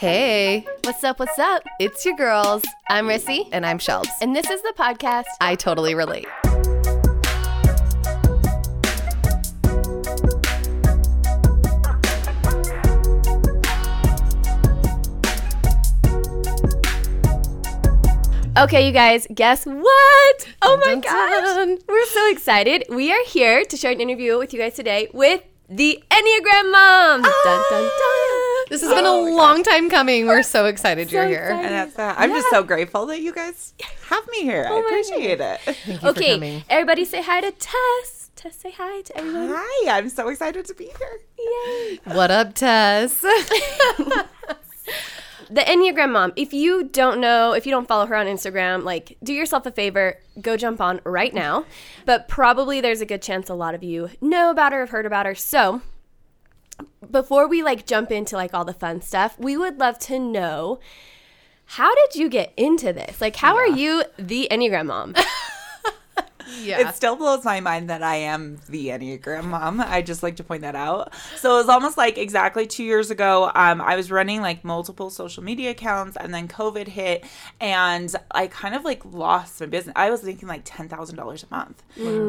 Hey, What's up? What's up? it's your girls, I'm Rissy, and I'm Shelbs. and this is the podcast. I totally relate. Okay, you guys, guess what? Oh my gosh, we're so excited. We are here to share an interview with you guys today with the Enneagram Mom. Ah! Dun dun dun. This has been a oh long time coming. We're so excited you're So here. excited. And that's that. I'm just so grateful that you guys have me here. Oh I my appreciate it. Thank you for Okay, coming. everybody, say hi to Tess. Tess, say hi to everyone. Hi, I'm so excited to be here. Yay! What up, Tess? the Enneagram Mom. If you don't know, if you don't follow her on Instagram, like do yourself a favor, go jump on right now. But probably there's a good chance a lot of you know about her, or have heard about her. So before we like jump into like all the fun stuff, we would love to know how did you get into this? Like how are you the Enneagram Mom? yeah. It still blows my mind that I am the Enneagram mom. I just like to point that out. So it was almost like exactly two years ago. Um, I was running like multiple social media accounts, and then COVID hit, and I kind of like lost my business. I was making like ten thousand dollars a month,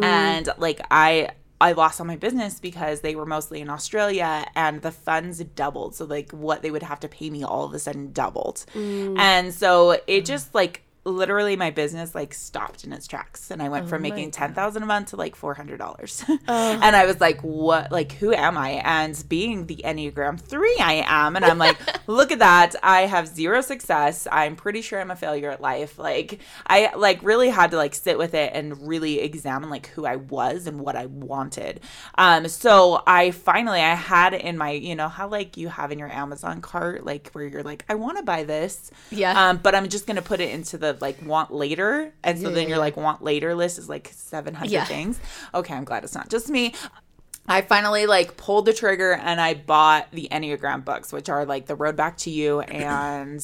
and like I. I lost all my business because they were mostly in Australia and the funds doubled. So like what they would have to pay me all of a sudden doubled. Mm. And so it just like literally my business like stopped in its tracks and I went from making 10,000 a month to like $400. and I was like, what like who am I? And being the Enneagram 3 I am and I'm like, look at that. I have zero success. I'm pretty sure I'm a failure at life. Like I like really had to like sit with it and really examine like who I was and what I wanted. Um so I finally I had in my, you know, how like you have in your Amazon cart like where you're like I want to buy this. Yeah. Um but I'm just going to put it into the like want later and so then your like want later list is like 700 Yeah. things. Okay, I'm glad it's not just me. I finally like pulled the trigger and I bought the Enneagram books, which are like The Road Back to You and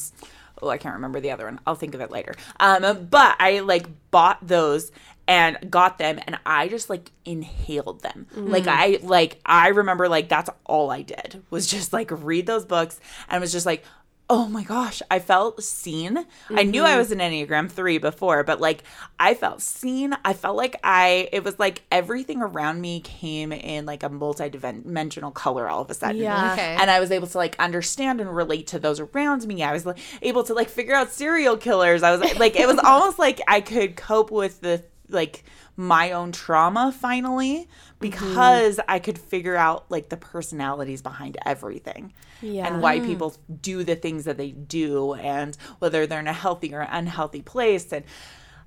oh, I can't remember the other one. I'll think of it later. Um, but I like bought those and got them and I just like inhaled them. Like I like I remember like that's all I did was just like read those books and was just like oh my gosh, I felt seen. I knew I mm-hmm. was an Enneagram 3 before, but like I felt seen. I felt like I, it was like everything around me came in like a multi-dimensional color all of a sudden. Yeah. Mm-hmm. Okay. And I was able to like understand and relate to those around me. I was like, able to like figure out serial killers. I was like, it was almost like I could cope with the like my own trauma finally mm-hmm. because I could figure out like the personalities behind everything Yeah. and why people do the things that they do and whether they're in a healthy or unhealthy place and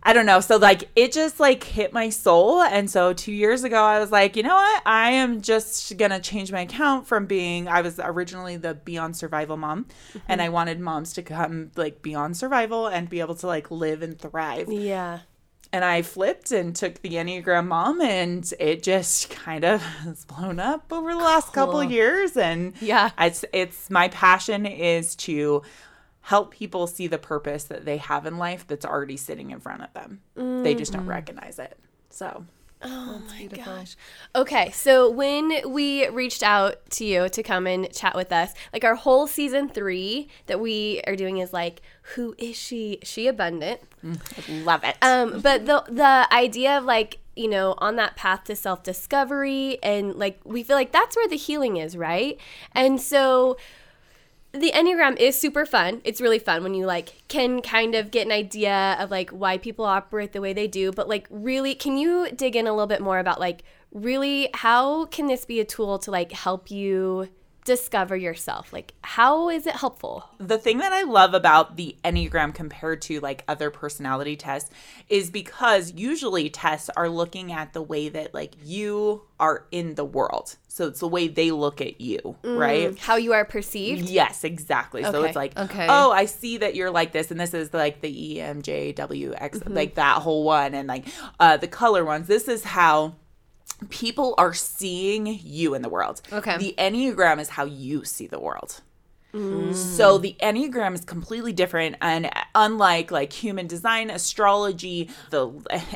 I don't know. So like it just like hit my soul and so 2 years ago I was like, "You know what? I am just going to change my account from being I was originally the Beyond Survival mom and mm-hmm. I wanted moms to come like beyond survival and be able to like live and thrive yeah. And I flipped and took the Enneagram Mom, and it just kind of has blown up over the last couple Cool. years. And Yeah. it's it's my passion is to help people see the purpose that they have in life that's already sitting in front of them. They just don't mm. recognize it. So Oh my beautiful. gosh. Okay, so when we reached out to you to come and chat with us, like our whole season three that we are doing is like, who is she? She abundant. love it. Um, but the the idea of like you know on that path to self discovery and like we feel like that's where the healing is, right? And so the enneagram is super fun it's really fun when you like can kind of get an idea of like why people operate the way they do but like really can you dig in a little bit more about like really how can this be a tool to like help you discover yourself like how is it helpful the thing that I love about the Enneagram compared to like other personality tests is because usually tests are looking at the way that like you are in the world. So it's the way they look at you, right? how you are perceived Yes, exactly. So it's like, Okay. oh, I see that you're like this, and this is like the EMJWX, like that whole one, and like uh, the color ones. This is how people are seeing you in the world. Okay. The Enneagram is how you see the world. Mm. So the Enneagram is completely different and unlike like human design, astrology, the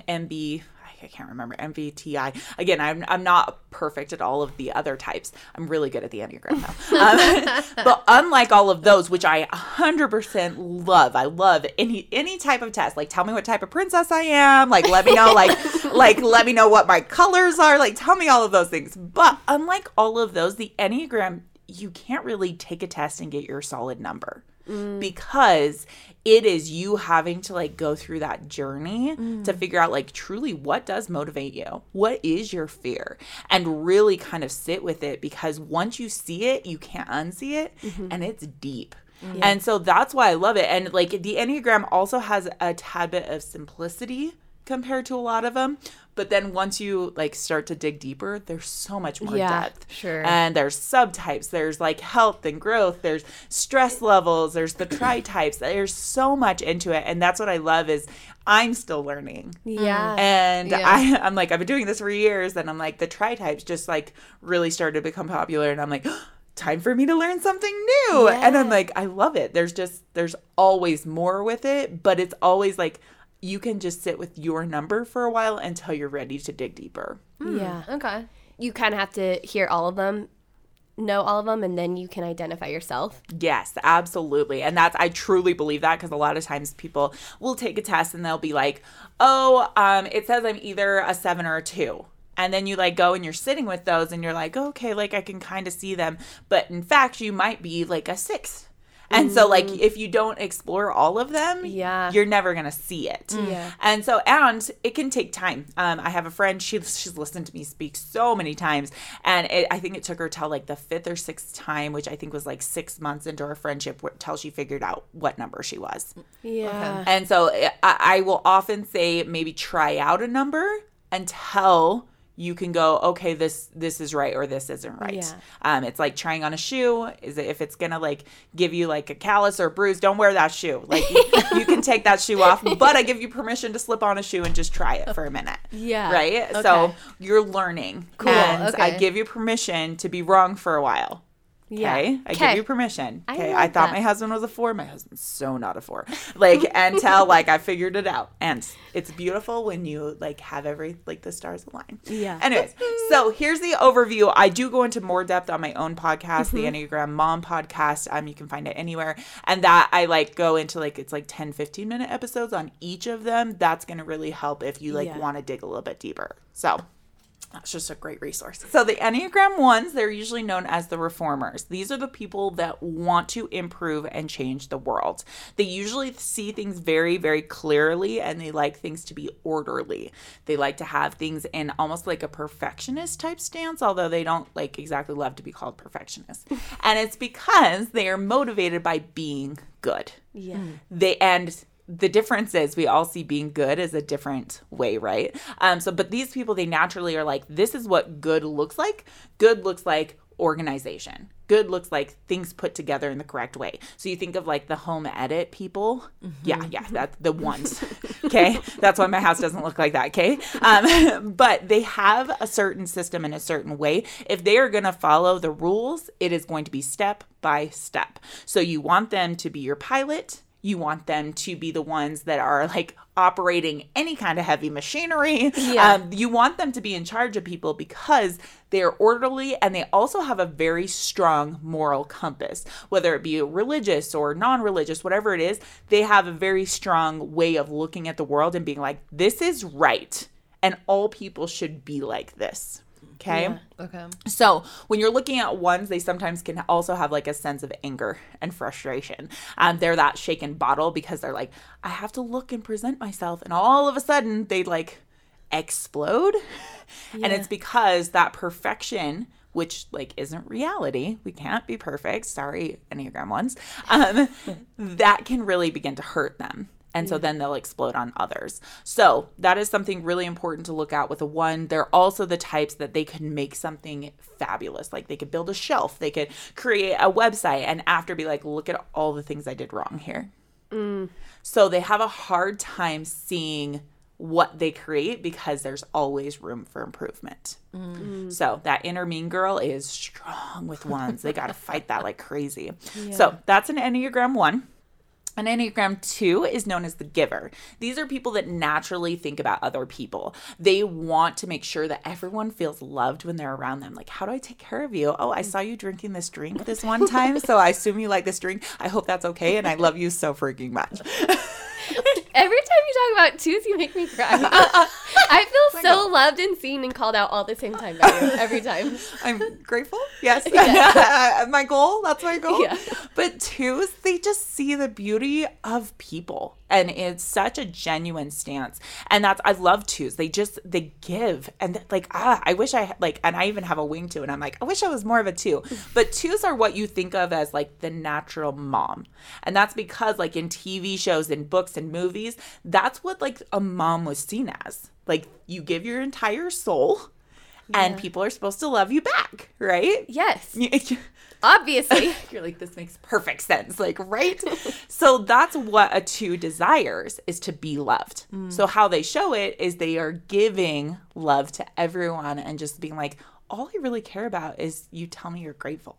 MB I can't remember MBTI. Again, I'm I'm not perfect at all of the other types. I'm really good at the Enneagram though. Um, but unlike all of those, which I 100% love, I love any any type of test. Like, tell me what type of princess I am. Like, let me know. Like, like let me know what my colors are. Like, tell me all of those things. But unlike all of those, the Enneagram you can't really take a test and get your solid number Mm. because it is you having to like go through that journey to mm. figure out like truly what does motivate you? What is your fear? And really kind of sit with it because once you see it you can't unsee it mm-hmm. and it's deep. Mm. And so that's why i love it. And like the enneagram also has a tad bit of simplicity compared to a lot of them but then once you like start to dig deeper there's so much more Yeah, depth sure. and there's subtypes there's like health and growth there's stress levels there's the tri types there's so much into it and that's what i love is i'm still learning Yeah. and Yeah. I, i'm like i've been doing this for years and i'm like the tri types just like really started to become popular and i'm like time for me to learn something new and i'm like i love it there's just there's always more with it but it's always like you can just sit with your number for a while until you're ready to dig deeper yeah. Okay. You kind of have to hear all of them, know all of them, and then you can identify yourself. Yes, absolutely. And that's I truly believe that because a lot of times people will take a test and they'll be like, "Oh, um it says I'm either a 7 or a 2." And then you like go and you're sitting with those and you're like, "Okay, like I can kind of see them." But in fact, you might be like a 6. And so like if you don't explore all of them, Yeah. you're never going to see it. Yeah. And so, and it can take time. Um, I have a friend, she, she's listened to me speak so many times. And it, I think it took her till like the fifth or sixth time, which I think was like six months into our friendship, wh- till she figured out what number she was. Yeah. And so I, I will often say maybe try out a number until you can go okay this this is right or this isn't right. Yeah. um it's like trying on a shoe. Is it if it's gonna like give you like a callus or a bruise don't wear that shoe. Like you, you can take that shoe off but i give you permission to slip on a shoe and just try it for a minute. Yeah. right? Okay. so you're learning. Cool, and i give you permission to be wrong for a while Yeah. Okay, I give you permission. Okay, love I, thought that. my husband was a four. My husband's so not a four. Like until like I figured it out, and it's beautiful when you like have every like the stars align. Yeah. Anyways, so here's the overview. I do go into more depth on my own podcast, the Mm-hmm. Enneagram Mom podcast. Um, you can find it anywhere, and that I like go into like it's like 10, 15 minute episodes on each of them. That's gonna really help if you like Yeah. want to dig a little bit deeper. So. That's just a great resource. So, the Enneagram ones, they're usually known as the reformers. These are the people that want to improve and change the world. They usually see things very, very clearly and they like things to be orderly. They like to have things in almost like a perfectionist type stance, although they don't like exactly love to be called perfectionists. and it's because they are motivated by being good Yeah. they and the difference is we all see being good as a different way right? Um so but these people they naturally are like this is what good looks like. Good looks like organization. Good looks like things put together in the correct way. So you think of like the home edit people? Yeah yeah that's the ones. Okay? That's why my house doesn't look like that okay? Um, but they have a certain system in a certain way. If they are going to follow the rules it is going to be step by step. So you want them to be your pilot you want them to be the ones that are like operating any kind of heavy machinery. Yeah. Um, you want them to be in charge of people because they're orderly and they also have a very strong moral compass, whether it be religious or non religious, whatever it is. They have a very strong way of looking at the world and being like, this is right. And all people should be like this. Okay. Yeah. Okay. So when you're looking at ones, they sometimes can also have like a sense of anger and frustration. Um, they're that shaken bottle because they're like, I have to look and present myself, and all of a sudden they like explode, and it's because that perfection. Which like isn't reality. We can't be perfect. Sorry, Enneagram ones. Um, that can really begin to hurt them. And so then they'll explode on others. So that is something really important to look at with a one. They're also the types that they could make something fabulous. Like they could build a shelf, they could create a website, and after be like, look at all the things I did wrong here. Mm. So they have a hard time seeing what they create because there's always room for improvement. Mm. So that inner mean girl is strong with ones. they got to fight that like crazy. So that's an Enneagram one. An Enneagram 2 is known as the giver. These are people that naturally think about other people. They want to make sure that everyone feels loved when they're around them. Like, how do I take care of you? Oh, I saw you drinking this drink this one time, so I assume you like this drink. I hope that's okay, and I love you so freaking much. Every time you talk about twos, you make me cry. I feel so loved and seen and called out all the same time by you every time. I'm grateful. Yes. my goal. That's my goal. Yeah. But twos, they just see the beauty of people. And it's such a genuine stance. And that's I love twos. They just they give. And like, ah, I wish I had like and I even have a wing two. And I'm like, I wish I was more of a two. But twos are what you think of as like the natural mom. And that's because like in TV shows and books and movies, that's what like a mom was seen as. Like you give your entire soul and people are supposed to love you back, right? Yes, obviously. You're like, this makes perfect sense. Like, right? so that's what a two desires is to be loved. Mm. So how they show it is they are giving love to everyone and just being like, all I really care about is you tell me you're grateful.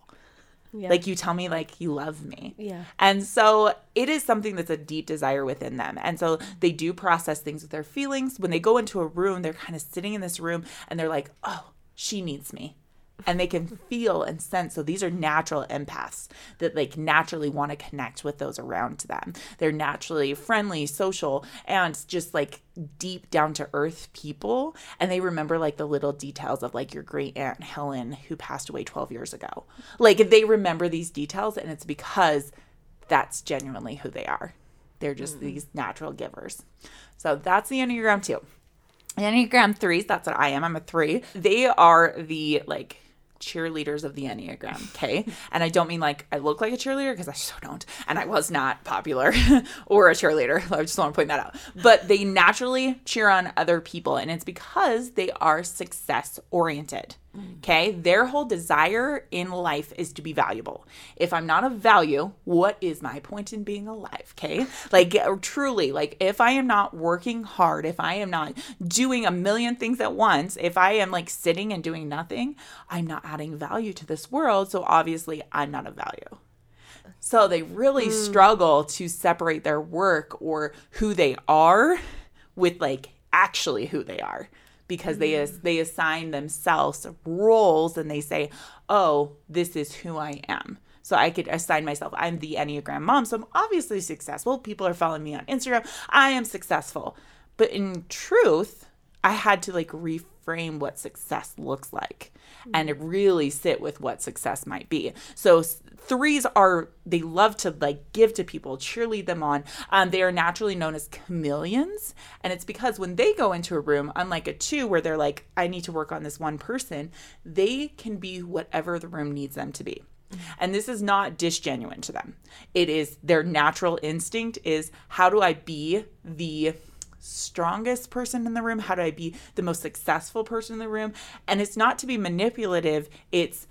Yeah. Like you tell me like you love me. Yeah. And so it is something that's a deep desire within them. And so they do process things with their feelings. When they go into a room, they're kind of sitting in this room and they're like, "Oh, she needs me." And they can feel and sense. So these are natural empaths that like naturally want to connect with those around them. They're naturally friendly, social, and just like deep down to earth people. And they remember like the little details of like your great aunt Helen who passed away 12 years ago. Like they remember these details and it's because that's genuinely who they are. They're just mm. these natural givers. So that's the Enneagram 2. Enneagram 3s, that's what I am. I'm a 3. They are the like cheerleaders of the Enneagram, okay? and I don't mean like I look like a cheerleader because I so don't. And I was not popular or a cheerleader. I just want to point that out. But they naturally cheer on other people and it's because they are success oriented. Okay? Their whole desire in life is to be valuable. If I'm not of value, what is my point in being alive? Okay? Like uh, truly, like if I am not working hard, if I am not doing a million things at once, if I am like sitting and doing nothing, I'm not adding value to this world. So obviously, I'm not of value. So they really hmm. struggle to separate their work or who they are with like actually who they are because they mm-hmm. as they assign themselves roles and they say, "Oh, this is who I am." So I could assign myself, I'm the Enneagram mom, so I'm obviously successful. People are following me on Instagram. I am successful. But in truth, I had to like reframe what success looks like and mm-hmm. really sit with what success might be. So threes are they love to like give to people, cheerlead them on. Um, they are naturally known as chameleons, and it's because when they go into a room, unlike a two where they're like, I need to work on this one person, they can be whatever the room needs them to be. And this is not disgenuine to them. It is their natural instinct is how do I be the strongest person in the room? How do I be the most successful person in the room? And it's not to be manipulative, it's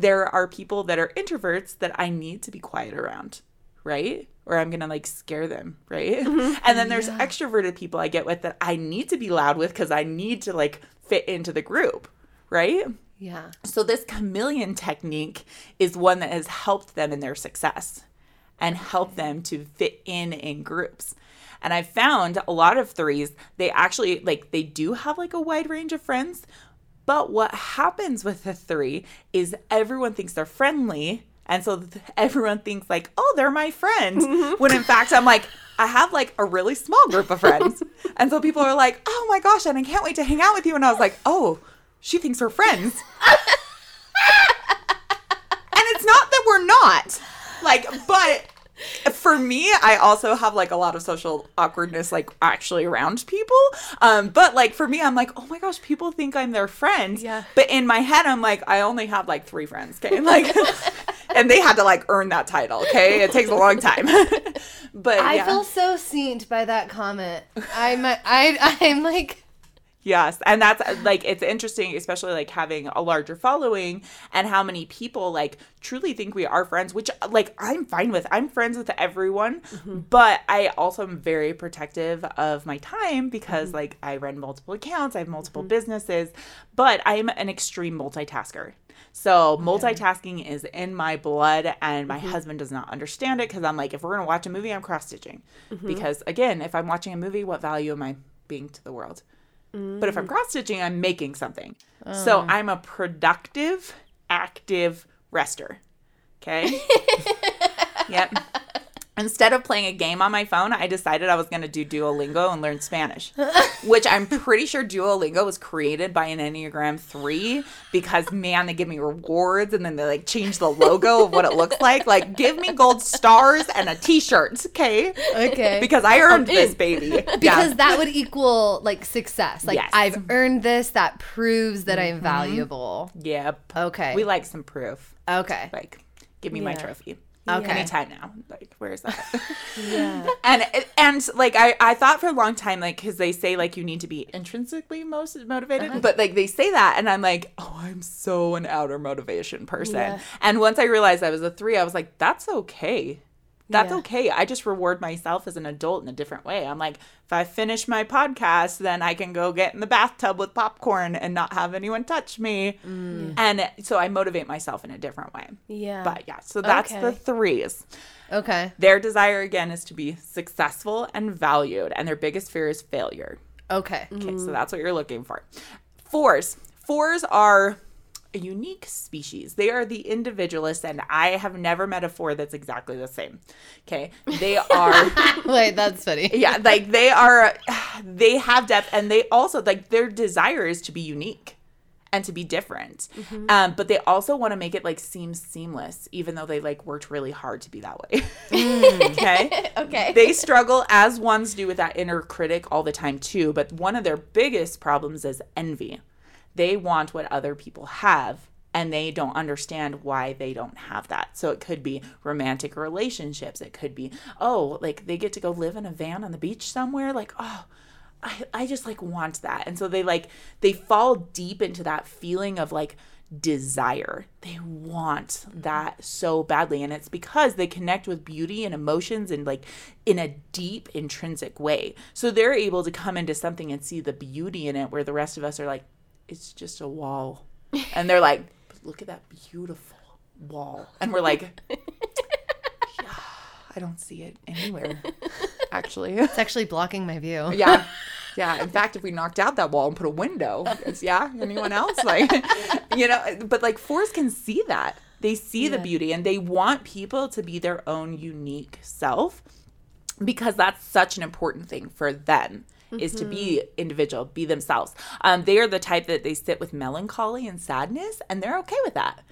there are people that are introverts that I need to be quiet around, right? Or I'm gonna like scare them, right? Mm-hmm. And then there's extroverted people I get with that I need to be loud with because I need to like fit into the group, right? Yeah. So this chameleon technique is one that has helped them in their success and helped them to fit in in groups. And I found a lot of threes, they actually like they do have like a wide range of friends, but what happens with the three is everyone thinks they're friendly. And so everyone thinks like, "Oh, they're my friends." Mm-hmm. when in fact, I'm like, I have like a really small group of friends. and so people are like, "Oh my gosh, and I can't wait to hang out with you." And I was like, "Oh, she thinks we're friends." and it's not that we're not like but for me i also have like a lot of social awkwardness like actually around people um but like for me i'm like oh my gosh people think i'm their friend Yeah. but in my head i'm like i only have like three friends okay like and they had to like earn that title okay it takes a long time but I yeah. feel so seen by that comment. I'm I I'm like Yes, and that's like it's interesting, especially like having a larger following and how many people like truly think we are friends, which like I'm fine with. I'm friends with everyone, mm-hmm. but I also am very protective of my time because mm-hmm. like I run multiple accounts, I have multiple mm-hmm. businesses, but I'm an extreme multitasker. So multitasking is in my blood, and my husband does not understand it because I'm like, if we're gonna watch a movie, I'm cross stitching. Because again, if I'm watching a movie, what value am I being to the world? But if I'm mm. cross stitching, I'm making something. So mm. I'm a productive, active rester. Okay. yep. Instead of playing a game on my phone, I decided I was going to do Duolingo and learn Spanish, which I'm pretty sure Duolingo was created by an Enneagram 3 because, man, they give me rewards and then they like change the logo of what it looks like. Like, give me gold stars and a t shirt, okay? Okay. Because I earned oh, this baby. because Yeah. that would equal like success. Like Yes. I've earned this. That proves that I'm mm-hmm. valuable. Yep. Okay. We like some proof. okay. Like, give me my trophy. Okay. Anytime now. Like, where's that? Yeah. and and like I, I thought for a long time like because they say like you need to be intrinsically most motivated uh-huh. but like they say that and i'm like oh i'm so an outer motivation person Yeah. and once i realized i was a three i was like that's okay that's Yeah. okay i just reward myself as an adult in a different way i'm like if i finish my podcast then i can go get in the bathtub with popcorn and not have anyone touch me mm. and so i motivate myself in a different way Yeah. but yeah so that's the threes Okay. their desire again is to be successful and valued, and their biggest fear is failure. Okay. Okay, so mm. that's what you're looking for. Fours. Fours are a unique species. They are the individualists, and I have never met a four that's exactly the same. Okay, they are. Wait, that's funny. yeah, like they are. They have depth, and they also like their desire is to be unique and to be different. Um, but they also want to make it like seem seamless, even though they like worked really hard to be that way. okay. okay. They struggle as ones do with that inner critic all the time too. But one of their biggest problems is envy. They want what other people have. And they don't understand why they don't have that. So it could be romantic relationships. It could be, oh, like they get to go live in a van on the beach somewhere. Like, oh, I, I just like want that. And so they like they fall deep into that feeling of like desire. They want that so badly. And it's because they connect with beauty and emotions and like in a deep intrinsic way. So they're able to come into something and see the beauty in it where the rest of us are like, it's just a wall. And they're like, look at that beautiful wall. And we're like, yeah, I don't see it anywhere. Actually. It's actually blocking my view. Yeah. Yeah. In fact, if we knocked out that wall and put a window, it's, yeah. Anyone else? Like, you know, but like fours can see that. They see the beauty and they want people to be their own unique self because that's such an important thing for them is to be individual, be themselves. Um, they are the type that they sit with melancholy and sadness and they're okay with that.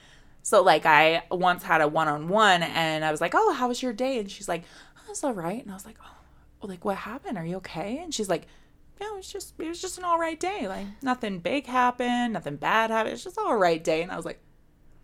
So like I once had a one-on-one and I was like, "Oh, how was your day?" And she's like, "Oh, it's all right." And I was like, "Oh, well, like what happened? Are you okay?" And she's like, "Yeah, it was just it was just an all right day. Like nothing big happened, nothing bad happened. It's just all right day." And I was like,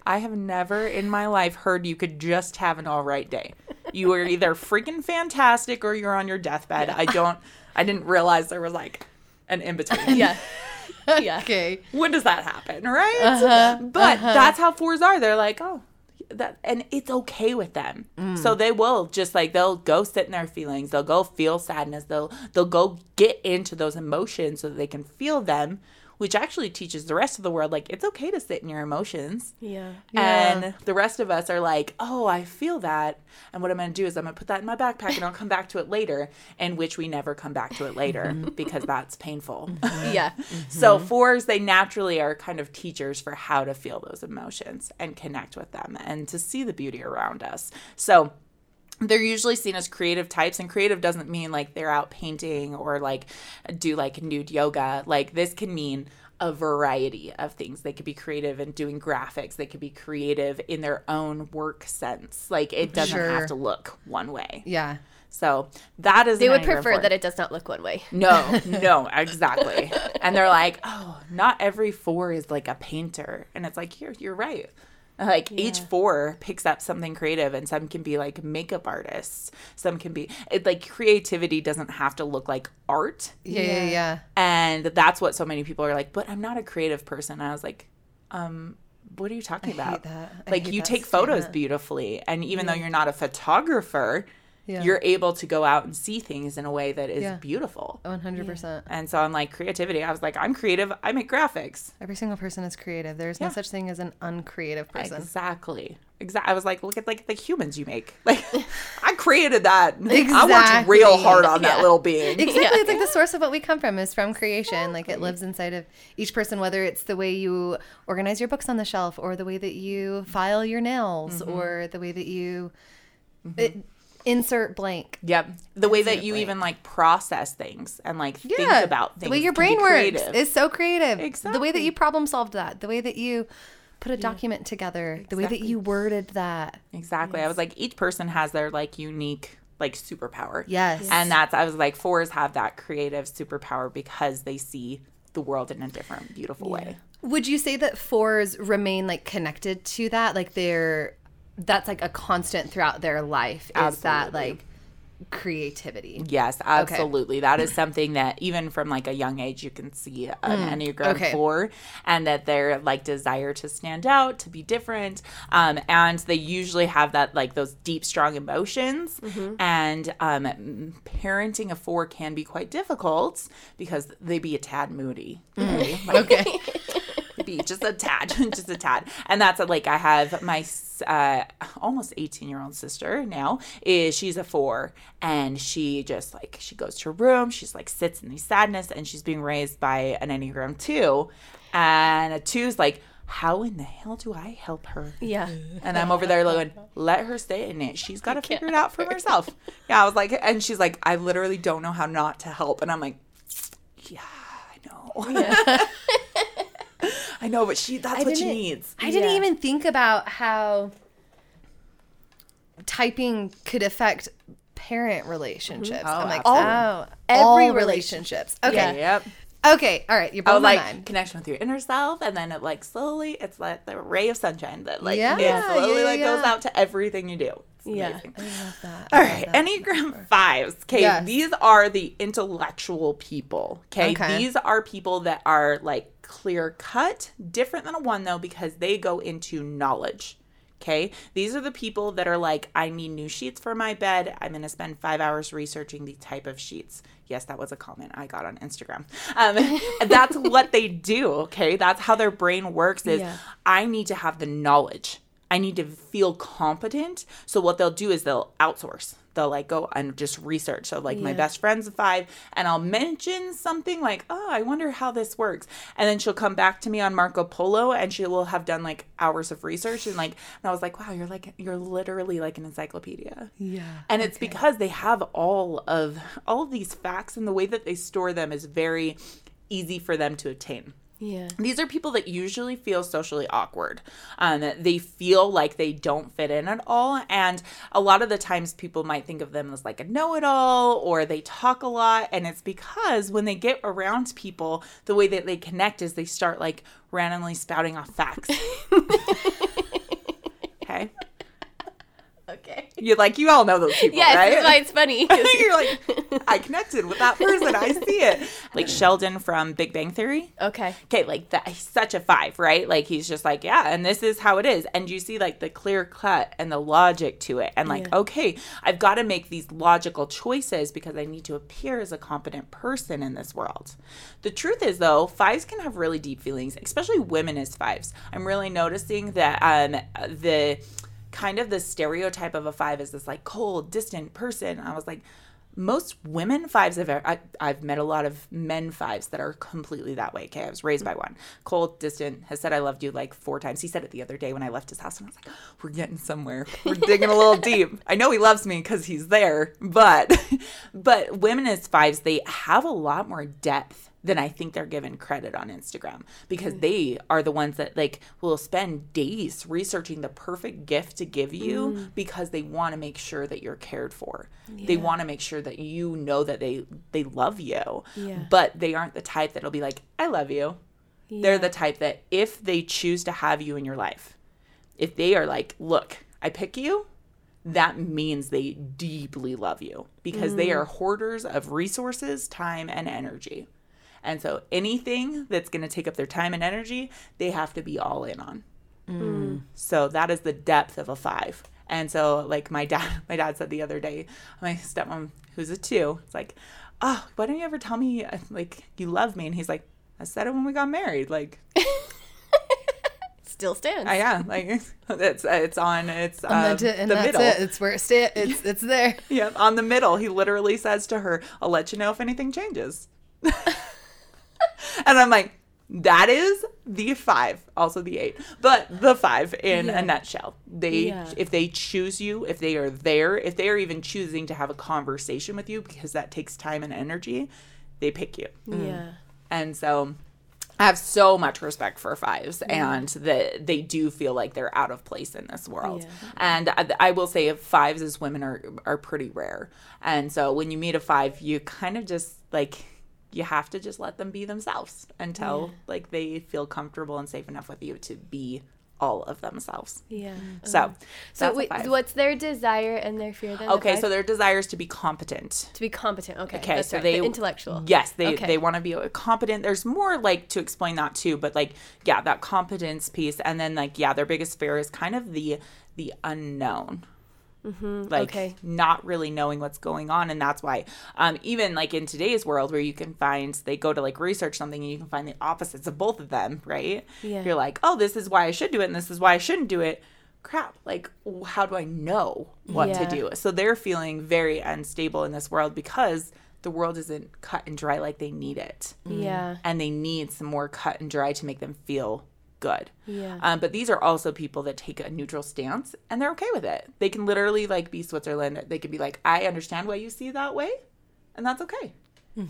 I have never in my life heard you could just have an all right day. You are either freaking fantastic or you're on your deathbed. I don't I didn't realize there was like an in between. yeah. yeah. Okay. when does that happen, right? Uh-huh. but uh-huh. that's how fours are. They're like, oh, that, and it's okay with them. Mm. So they will just like they'll go sit in their feelings. They'll go feel sadness. They'll they'll go get into those emotions so that they can feel them, which actually teaches the rest of the world like it's okay to sit in your emotions. Yeah. And the rest of us are like, oh, I feel that. And what I'm going to do is I'm going to put that in my backpack and I'll come back to it later, in which we never come back to it later mm-hmm. because that's painful. Mm-hmm. Yeah. So mm-hmm. fours, they naturally are kind of teachers for how to feel those emotions and connect with them and to see the beauty around us. So they're usually seen as creative types and creative doesn't mean like they're out painting or like do like nude yoga. Like this can mean a variety of things. They could be creative in doing graphics. They could be creative in their own work sense. Like it doesn't Sure. have to look one way. Yeah. So that is They would prefer four. that it does not look one way. No, no, exactly. and they're like, oh, not every four is like a painter. And it's like, you're, you're right. Like each four picks up something creative, and some can be like makeup artists. Some can be it, like creativity doesn't have to look like art. Yeah. Yeah. Yeah. And that's what so many people are like, but I'm not a creative person. I was like, um, what are you talking hate about? that. I Like hate you that take photos beautifully, and even though you're not a photographer, Yeah. you're able to go out and see things in a way that is Yeah. beautiful. 100%. And so I'm like creativity. I was like, I'm creative. I make graphics. Every single person is creative. There's no such thing as an uncreative person. Exactly. Exactly. I was like, look at like the humans you make. Like, I created that. I worked Exactly. real hard on that little being. Exactly. It's like the source of what we come from is from creation. Like it lives inside of each person, whether it's the way you organize your books on the shelf or the way that you file your nails Mm-hmm. or the way that you it- insert blank. Yep. The way that you Absolutely. even like process things and like think about things. The way your brain works is so creative. Exactly. The way that you problem solved that, the way that you put a document together, the way that you worded that. Exactly. I was like, each person has their like unique like superpower. Yes. And that's I was like, fours have that creative superpower because they see the world in a different, beautiful way. Would you say that fours remain like connected to that? Like they're that's like a constant throughout their life is that like creativity. Yes, absolutely. That is something that even from like a young age you can see an Enneagram Mm, okay. four and that their like desire to stand out, to be different. Um, and they usually have that like those deep, strong emotions. Mm-hmm. And um, parenting a four can be quite difficult because they be a tad moody. Okay. Like, Okay. Be just a tad, just a tad. And that's like I have my uh, almost 18 year old sister now. Is she's a four, and she just like she goes to her room. She's like sits in the sadness, and she's being raised by an enneagram two, and a two's like. How in the hell do I help her? Yeah. And I'm over there going, let her stay in it. She's got to figure it out for herself. Yeah, I was like, and she's like, I literally don't know how not to help. And I'm like, yeah, I know. I know, but she that's what she needs. I didn't even think about how typing could affect parent relationships. Mm-hmm. Oh, I'm like, absolutely. oh, Every all relationships. Okay. Yeah. Yep. Okay. All right. You're Oh, like mind. connection with your inner self, and then it like slowly, it's like the ray of sunshine that like Yeah, it slowly yeah, like goes out to everything you do. It's Yeah. amazing. I love that. All I love that. Enneagram fives. Okay, Yes. these are the intellectual people. Okay? Okay. these are people that are like clear cut, different than a one though, because they go into knowledge. Okay, these are the people that are like, I need new sheets for my bed. I'm gonna spend five hours researching the type of sheets. Yes, that was a comment I got on Instagram. Um, that's what they do. Okay, that's how their brain works. Is Yeah. I need to have the knowledge. I need to feel competent. So what they'll do is they'll outsource. They'll like go and just research. So like my best friend's a five, and I'll mention something like, "Oh, I wonder how this works," and then she'll come back to me on Marco Polo, and she will have done like hours of research, and like, and I was like, "Wow, you're like you're literally like an encyclopedia." Yeah. And it's because they have all of all of these facts, and the way that they store them is very easy for them to attain. Yeah. These are people that usually feel socially awkward. Um, they feel like they don't fit in at all. And a lot of the times people might think of them as like a know it all or they talk a lot. And it's because when they get around people, the way that they connect is they start like randomly spouting off facts. okay. Okay. You like, you all know those people, Yes, right? that's why it's funny. You're like, I connected with that person. I see it. Like Sheldon from Big Bang Theory. okay. okay, like that he's such a five, right? Like he's just like, yeah, and this is how it is. And you see like the clear cut and the logic to it. And like, Yeah. okay, I've got to make these logical choices because I need to appear as a competent person in this world. The truth is though, fives can have really deep feelings, especially women as fives. I'm really noticing that um the kind of the stereotype of a five is this like cold, distant person. I was like, most women fives have I, I've met a lot of men fives that are completely that way. Okay, I was raised by one. Cold, distant, has said I loved you like four times. He said it the other day when I left his house, and I was like, oh, "We're getting somewhere. We're digging a little deep." I know he loves me because he's there, but but women as fives, they have a lot more depth than I think they're given credit on Instagram because mm. they are the ones that like will spend days researching the perfect gift to give you mm. because they want to make sure that you're cared for. They want to make sure that you know that they they love you. Yeah. But they aren't the type that'll be like, "I love you." They're the type that if they choose to have you in your life, if they are like, "Look, I pick you," that means they deeply love you because they mm. are hoarders of resources, time, and energy. And so anything that's going to take up their time and energy, they have to be all in on. So that is the depth of a five. And so like my dad my dad said the other day, my stepmom who's a 2, it's like, "Oh, why don't you ever tell me uh, like you love me?" And he's like, "I said it when we got married." Like, Still stands. I yeah, like it's it's on it's uh, And, that's and the that's middle. it. It's where it sta- It's it's there. Yeah, on the middle. He literally says to her, I'll let you know if anything changes. and I'm like, that is the five, also the eight, but the five in Yeah. a nutshell. They, Yeah. if they choose you, if they are there, if they are even choosing to have a conversation with you, because that takes time and energy, they pick you. Mm. Yeah. And so I have so much respect for fives mm. and that they do feel like they're out of place in this world. Yeah. And I, I will say fives as women are are pretty rare. And so when you meet a five, you kind of just like you have to just let them be themselves until like they feel comfortable and safe enough with you to be all of themselves. Yeah. So, Uh-huh. So wait, what's their desire and their fear then? Okay, five? so their desire is to be competent. to be competent. Okay. Okay, so right. they the intellectual. Yes, they Okay. they want to be competent. There's more like to explain that too, but like yeah, that competence piece, and then like yeah, their biggest fear is kind of the the unknown. Mm-hmm, like okay. not really knowing what's going on and that's why um, even like in today's world where you can find they go to like research something and you can find the opposites of both of them right Yeah. you're like oh this is why i should do it and this is why i shouldn't do it crap like how do i know what Yeah. to do so they're feeling very unstable in this world because the world isn't cut and dry like they need it Yeah. and they need some more cut and dry to make them feel good. Yeah. um, but these are also people that take a neutral stance and they're okay with it. They can literally like be switzerland. They can be like i understand why you see that way and that's okay.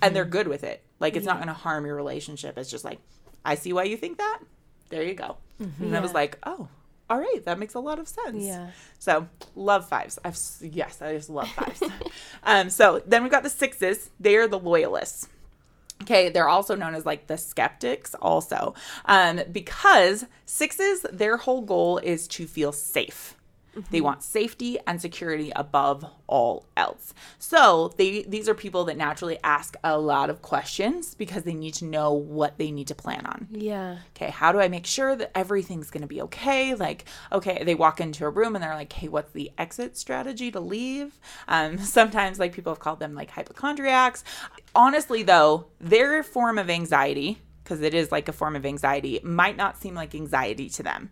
And they're good with it. Like it's not going to harm your relationship. It's just like i see why you think that. There you go. And i was like oh all right. That makes a lot of sense. Yeah. so love fives. I've yes, I just love fives. um, so then we've got the sixes. They are the loyalists. Okay, they're also known as like the skeptics, also, um, because sixes, their whole goal is to feel safe. They want safety and security above all else. So they these are people that naturally ask a lot of questions because they need to know what they need to plan on Yeah. okay, how do I make sure that everything's going to be okay? Like, okay, they walk into a room and they're like, hey, what's the exit strategy to leave? Um, sometimes, like, people have called them like hypochondriacs. Honestly, though, their form of anxiety, because it is like a form of anxiety, might not seem like anxiety to them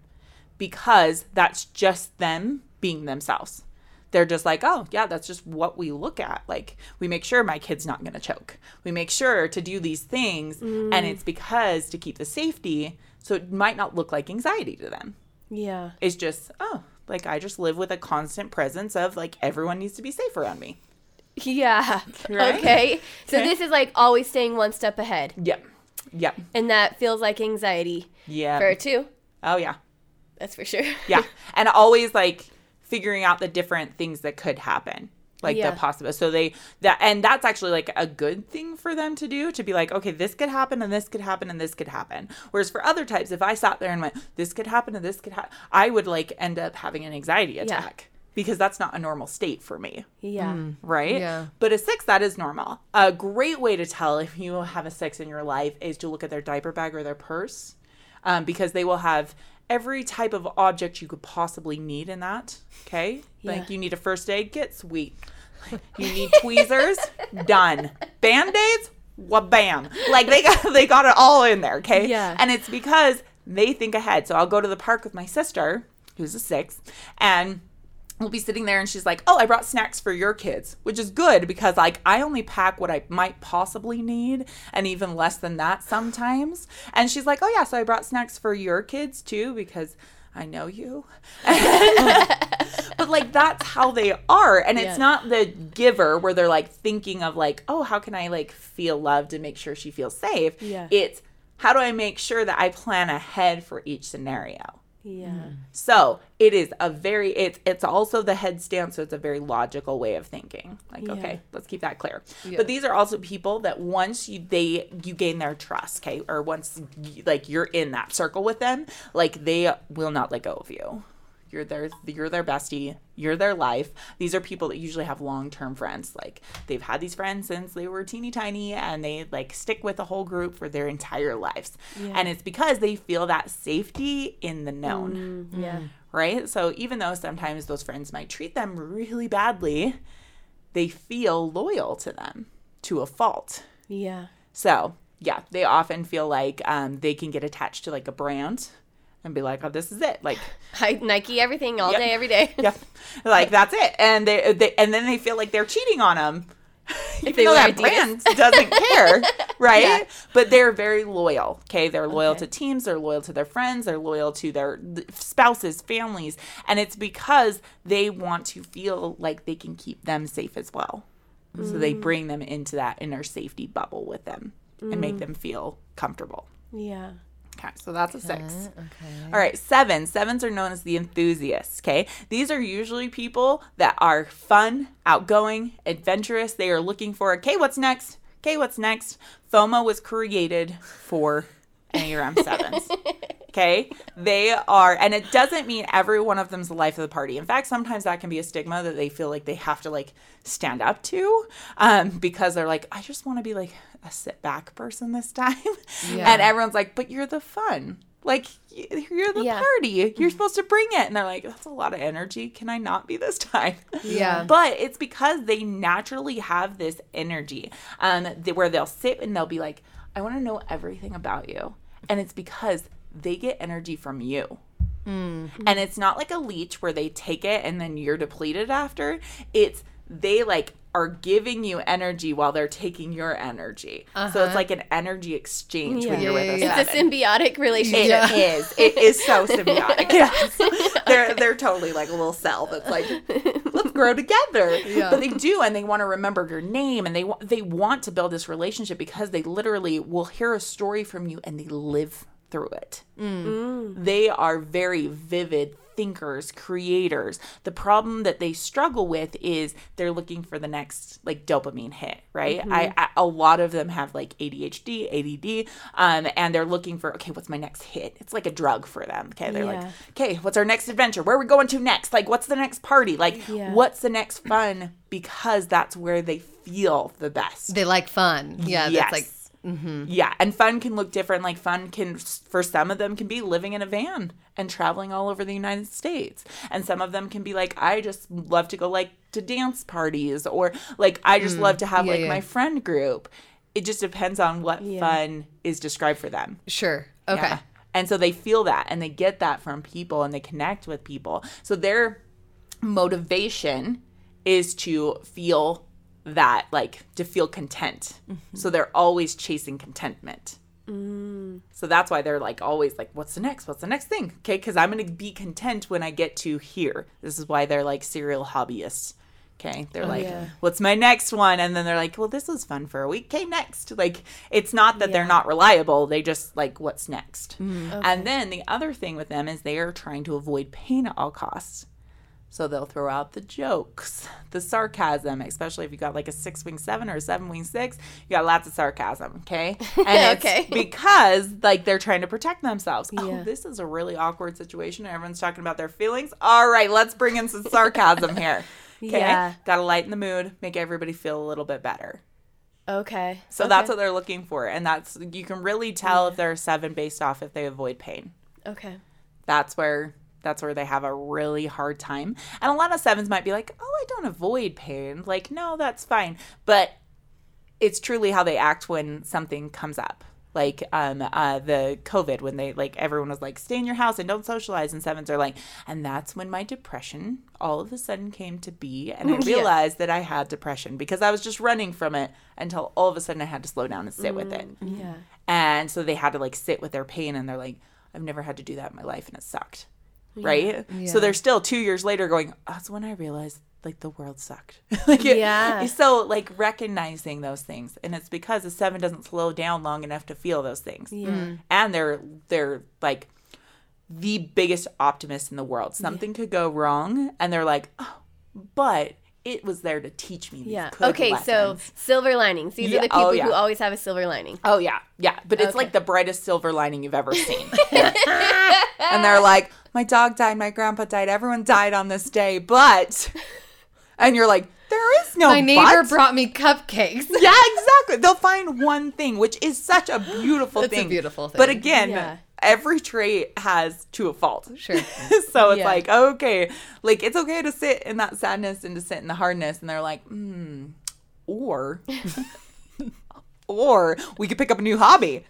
because that's just them being themselves. They're just like, oh, yeah, that's just what we look at. Like, we make sure my kid's not going to choke. We make sure to do these things. And it's because to keep the safety. So it might not look like anxiety to them. Yeah. It's just, oh, like I just live with a constant presence of like everyone needs to be safe around me. Yeah. Right? Okay. So Okay. this is like always staying one step ahead. Yep. Yep. And that feels like anxiety Yeah. for two. Oh, yeah. That's for sure. yeah and always like figuring out the different things that could happen like Yeah. the possible so they that and that's actually like a good thing for them to do to be like okay this could happen and this could happen and this could happen whereas for other types if i sat there and went this could happen and this could happen i would like end up having an anxiety attack because that's not a normal state for me yeah. right? Yeah. But a six, that is normal. A great way to tell if you have a six in your life is to look at their diaper bag or their purse, um, because they will have every type of object you could possibly need in that. Okay, Yeah. like you need a first aid kit, sweet. You need tweezers, done. Band aids, bam. Like they got they got it all in there. Okay, Yeah. and it's because they think ahead. So I'll go to the park with my sister, who's a six, and we'll be sitting there and she's like, "Oh, I brought snacks for your kids," which is good because like I only pack what I might possibly need and even less than that sometimes. And she's like, "Oh yeah, so I brought snacks for your kids too because I know you." but like that's how they are and Yeah. it's not the giver where they're like thinking of like, "Oh, how can I like feel loved and make sure she feels safe?" Yeah. It's how do I make sure that I plan ahead for each scenario? Yeah. Mm-hmm. So it is a very it's it's also the headstand, so it's a very logical way of thinking. Like, Yeah. okay, let's keep that clear. Yeah. But these are also people that once you they you gain their trust, okay, or once you, like you're in that circle with them, like they will not let go of you. You're their you're their bestie. You're their life. These are people that usually have long term friends. Like they've had these friends since they were teeny tiny, and they like stick with the whole group for their entire lives. Yeah. And it's because they feel that safety in the known Yeah. right? So even though sometimes those friends might treat them really badly, they feel loyal to them to a fault. Yeah. So yeah, they often feel like um, they can get attached to like a brand and be like, oh, this is it. Like, I, Nike everything all Yep. day, every day. yep, like that's it. And they, they and then they feel like they're cheating on them. Even they though that brand doesn't care, right? Yeah. But they're very loyal. Okay, they're loyal Okay. to teams. They're loyal to their friends. They're loyal to their spouses, families, and it's because they want to feel like they can keep them safe as well. So Mm. they bring them into that inner safety bubble with them and make them feel comfortable. Yeah. Okay, so that's a six. Okay. All right, seven. Sevens are known as the enthusiasts. Okay, these are usually people that are fun, outgoing, adventurous. They are looking for, okay, what's next? Okay, what's next? FOMO was created for Enneagram sevens. Okay, they are, and it doesn't mean every one of them's the life of the party. In fact, sometimes that can be a stigma that they feel like they have to like stand up to, um, because they're like, I just want to be like a sit back person this time, Yeah. and everyone's like, but you're the fun. Like you're the Yeah. party. You're supposed to bring it. And they're like, that's a lot of energy. Can I not be this time? Yeah. But it's because they naturally have this energy um, where they'll sit and they'll be like, I want to know everything about you. And it's because they get energy from you. And it's not like a leech where they take it and then you're depleted after. It's they like are giving you energy while they're taking your energy. So it's Uh-huh. like an energy exchange when you're with Yeah, a yeah, yeah. It's a symbiotic It relationship. is. It is so symbiotic. Yes. They're they're totally like a little cell that's like, let's grow together. Yeah. But they do, and they want to remember your name, and they they want to build this relationship because they literally will hear a story from you and they live through it. Mm. Mm. They are very vivid thinkers, creators. The problem that they struggle with is they're looking for the next like dopamine hit, right? I, mm-hmm. I a lot of them have like ADHD, ADD, um, and they're looking for okay, what's my next hit? It's like a drug for them. Okay, they're like, okay, what's our next adventure? Where are we going to next? Like, what's the next party? Like, Yeah. what's the next fun? Because that's where they feel the best. They like fun. Yeah. Yes. That's like Mm-hmm. Yeah, and fun can look different. Like fun can, for some of them, can be living in a van and traveling all over the United States, and some of them can be like, I just love to go like to dance parties, or like I just mm. love to have Yeah, like yeah. my friend group. It just depends on what Yeah. fun is described for them. sure. Okay. And so they feel that and they get that from people and they connect with people. So their motivation is to feel that, like to feel content. Mm-hmm. So they're always chasing contentment. Mm. So that's why they're like always like, what's the next? What's the next thing? Okay, because I'm gonna be content when I get to here. This is why they're like serial hobbyists. Okay, they're oh, like, yeah. what's my next one? And then they're like, well, this was fun for a week. Okay, next. Like, it's not that they're not reliable. They just like, what's next? Mm. And then the other thing with them is they are trying to avoid pain at all costs. So they'll throw out the jokes, the sarcasm, especially if you got like a six wing seven or a seven wing six, you got lots of sarcasm, okay? And it's Okay. because like they're trying to protect themselves. Oh, yeah. Oh, this is a really awkward situation. Everyone's talking about their feelings. All right, let's bring in some sarcasm here. Okay. Yeah. Got to lighten the mood, make everybody feel a little bit better. Okay. So okay. that's what they're looking for. And that's, you can really tell if they're a seven based off if they avoid pain Okay. that's where that's where they have a really hard time. And a lot of sevens might be like, "Oh, I don't avoid pain." Like, "No, that's fine." But it's truly how they act when something comes up. Like um uh the COVID when they like everyone was like, "Stay in your house and don't socialize." And sevens are like, "And that's when my depression all of a sudden came to be and I Yeah. realized that I had depression because I was just running from it until all of a sudden I had to slow down and sit with it." Yeah. And so they had to like sit with their pain and they're like, I've never had to do that in my life and it sucked. Right? Yeah. So they're still two years later going, oh, That's when I realized like the world sucked. like it- Yeah. So like recognizing those things. And it's because the seven doesn't slow down long enough to feel those things. Yeah. Mm-hmm. And they're they're like the biggest optimist in the world. Something could go wrong and they're like, Oh, but it was there to teach me these Yeah. good Okay, so silver linings. These Yeah, are the people oh, yeah. who always have a silver lining. Oh yeah, yeah, but it's Okay. like the brightest silver lining you've ever seen. and they're like, my dog died, my grandpa died, everyone died on this day, but, and you're like, there is no. My neighbor but. brought me cupcakes. Yeah, exactly. They'll find one thing, which is such a beautiful It's a beautiful thing. But again, Yeah. every trait has to a fault. Sure. so it's Yeah. like, okay, like it's okay to sit in that sadness and to sit in the hardness. And they're like, hmm, or, or we could pick up a new hobby.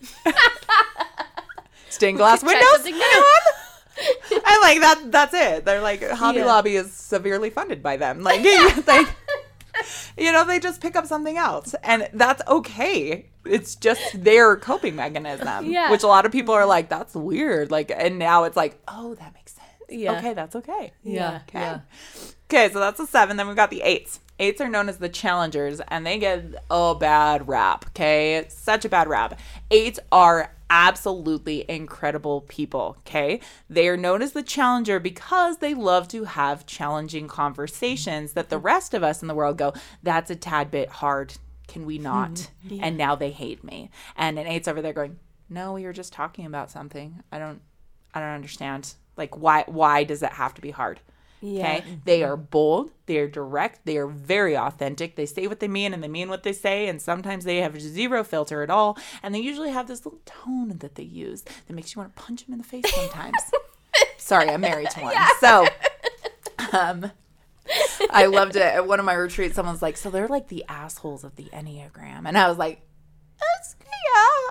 Stained glass windows. I like that. That's it. They're like Hobby Yeah. Lobby is severely funded by them. Like, like, you know, they just pick up something else, and that's okay. It's just their coping mechanism. Yeah. Which a lot of people are like, that's weird. Like, and now it's like, oh, that makes sense. Yeah. Okay, that's okay. Yeah. Okay. Okay, so that's a seven. Then we've got the eights. Eights are known as the challengers, and they get a bad rap. Okay, such a bad rap. Eights are absolutely incredible people. Okay, they are known as the challenger because they love to have challenging conversations that the rest of us in the world go, that's a tad bit hard. Can we not? And now they hate me. And an eight's over there going, no, we were just talking about something. I don't, I don't understand. Like, why? Why does it have to be hard? Yeah. Okay. They are bold, they're direct, they are very authentic. They say what they mean and they mean what they say. And sometimes they have zero filter at all. And they usually have this little tone that they use that makes you want to punch them in the face sometimes. Sorry, I'm married to one. So, um, I loved it. At one of my retreats, someone's like, So they're like the assholes of the Enneagram. And I was like, yeah.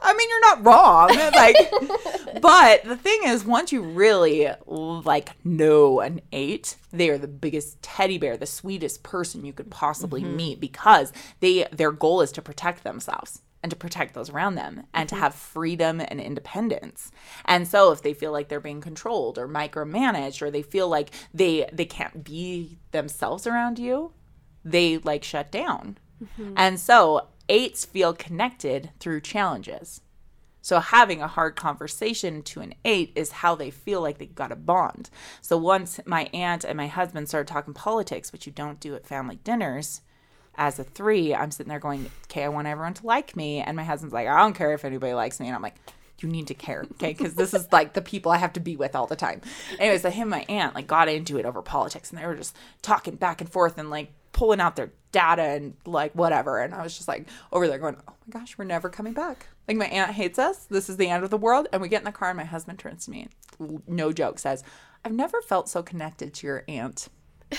I mean, you're not wrong. Like, but the thing is, once you really like know an eight, they are the biggest teddy bear, the sweetest person you could possibly mm-hmm. meet because they their goal is to protect themselves and to protect those around them and to mm-hmm. have freedom and independence. And so if they feel like they're being controlled or micromanaged or they feel like they they can't be themselves around you, they like shut down. Mm-hmm. And so eights feel connected through challenges. So having a hard conversation to an eight is how they feel like they got a bond. So once my aunt and my husband started talking politics, which you don't do at family dinners, as a three, I'm sitting there going, okay, I want everyone to like me. And my husband's like, I don't care if anybody likes me. And I'm like, you need to care, okay? Because this is like the people I have to be with all the time. Anyways, so him and my aunt like got into it over politics and they were just talking back and forth and like pulling out their data and like whatever. And I was just like over there going, oh my gosh, we're never coming back. Like my aunt hates us. This is the end of the world. And we get in the car and my husband turns to me and no joke says, I've never felt so connected to your aunt.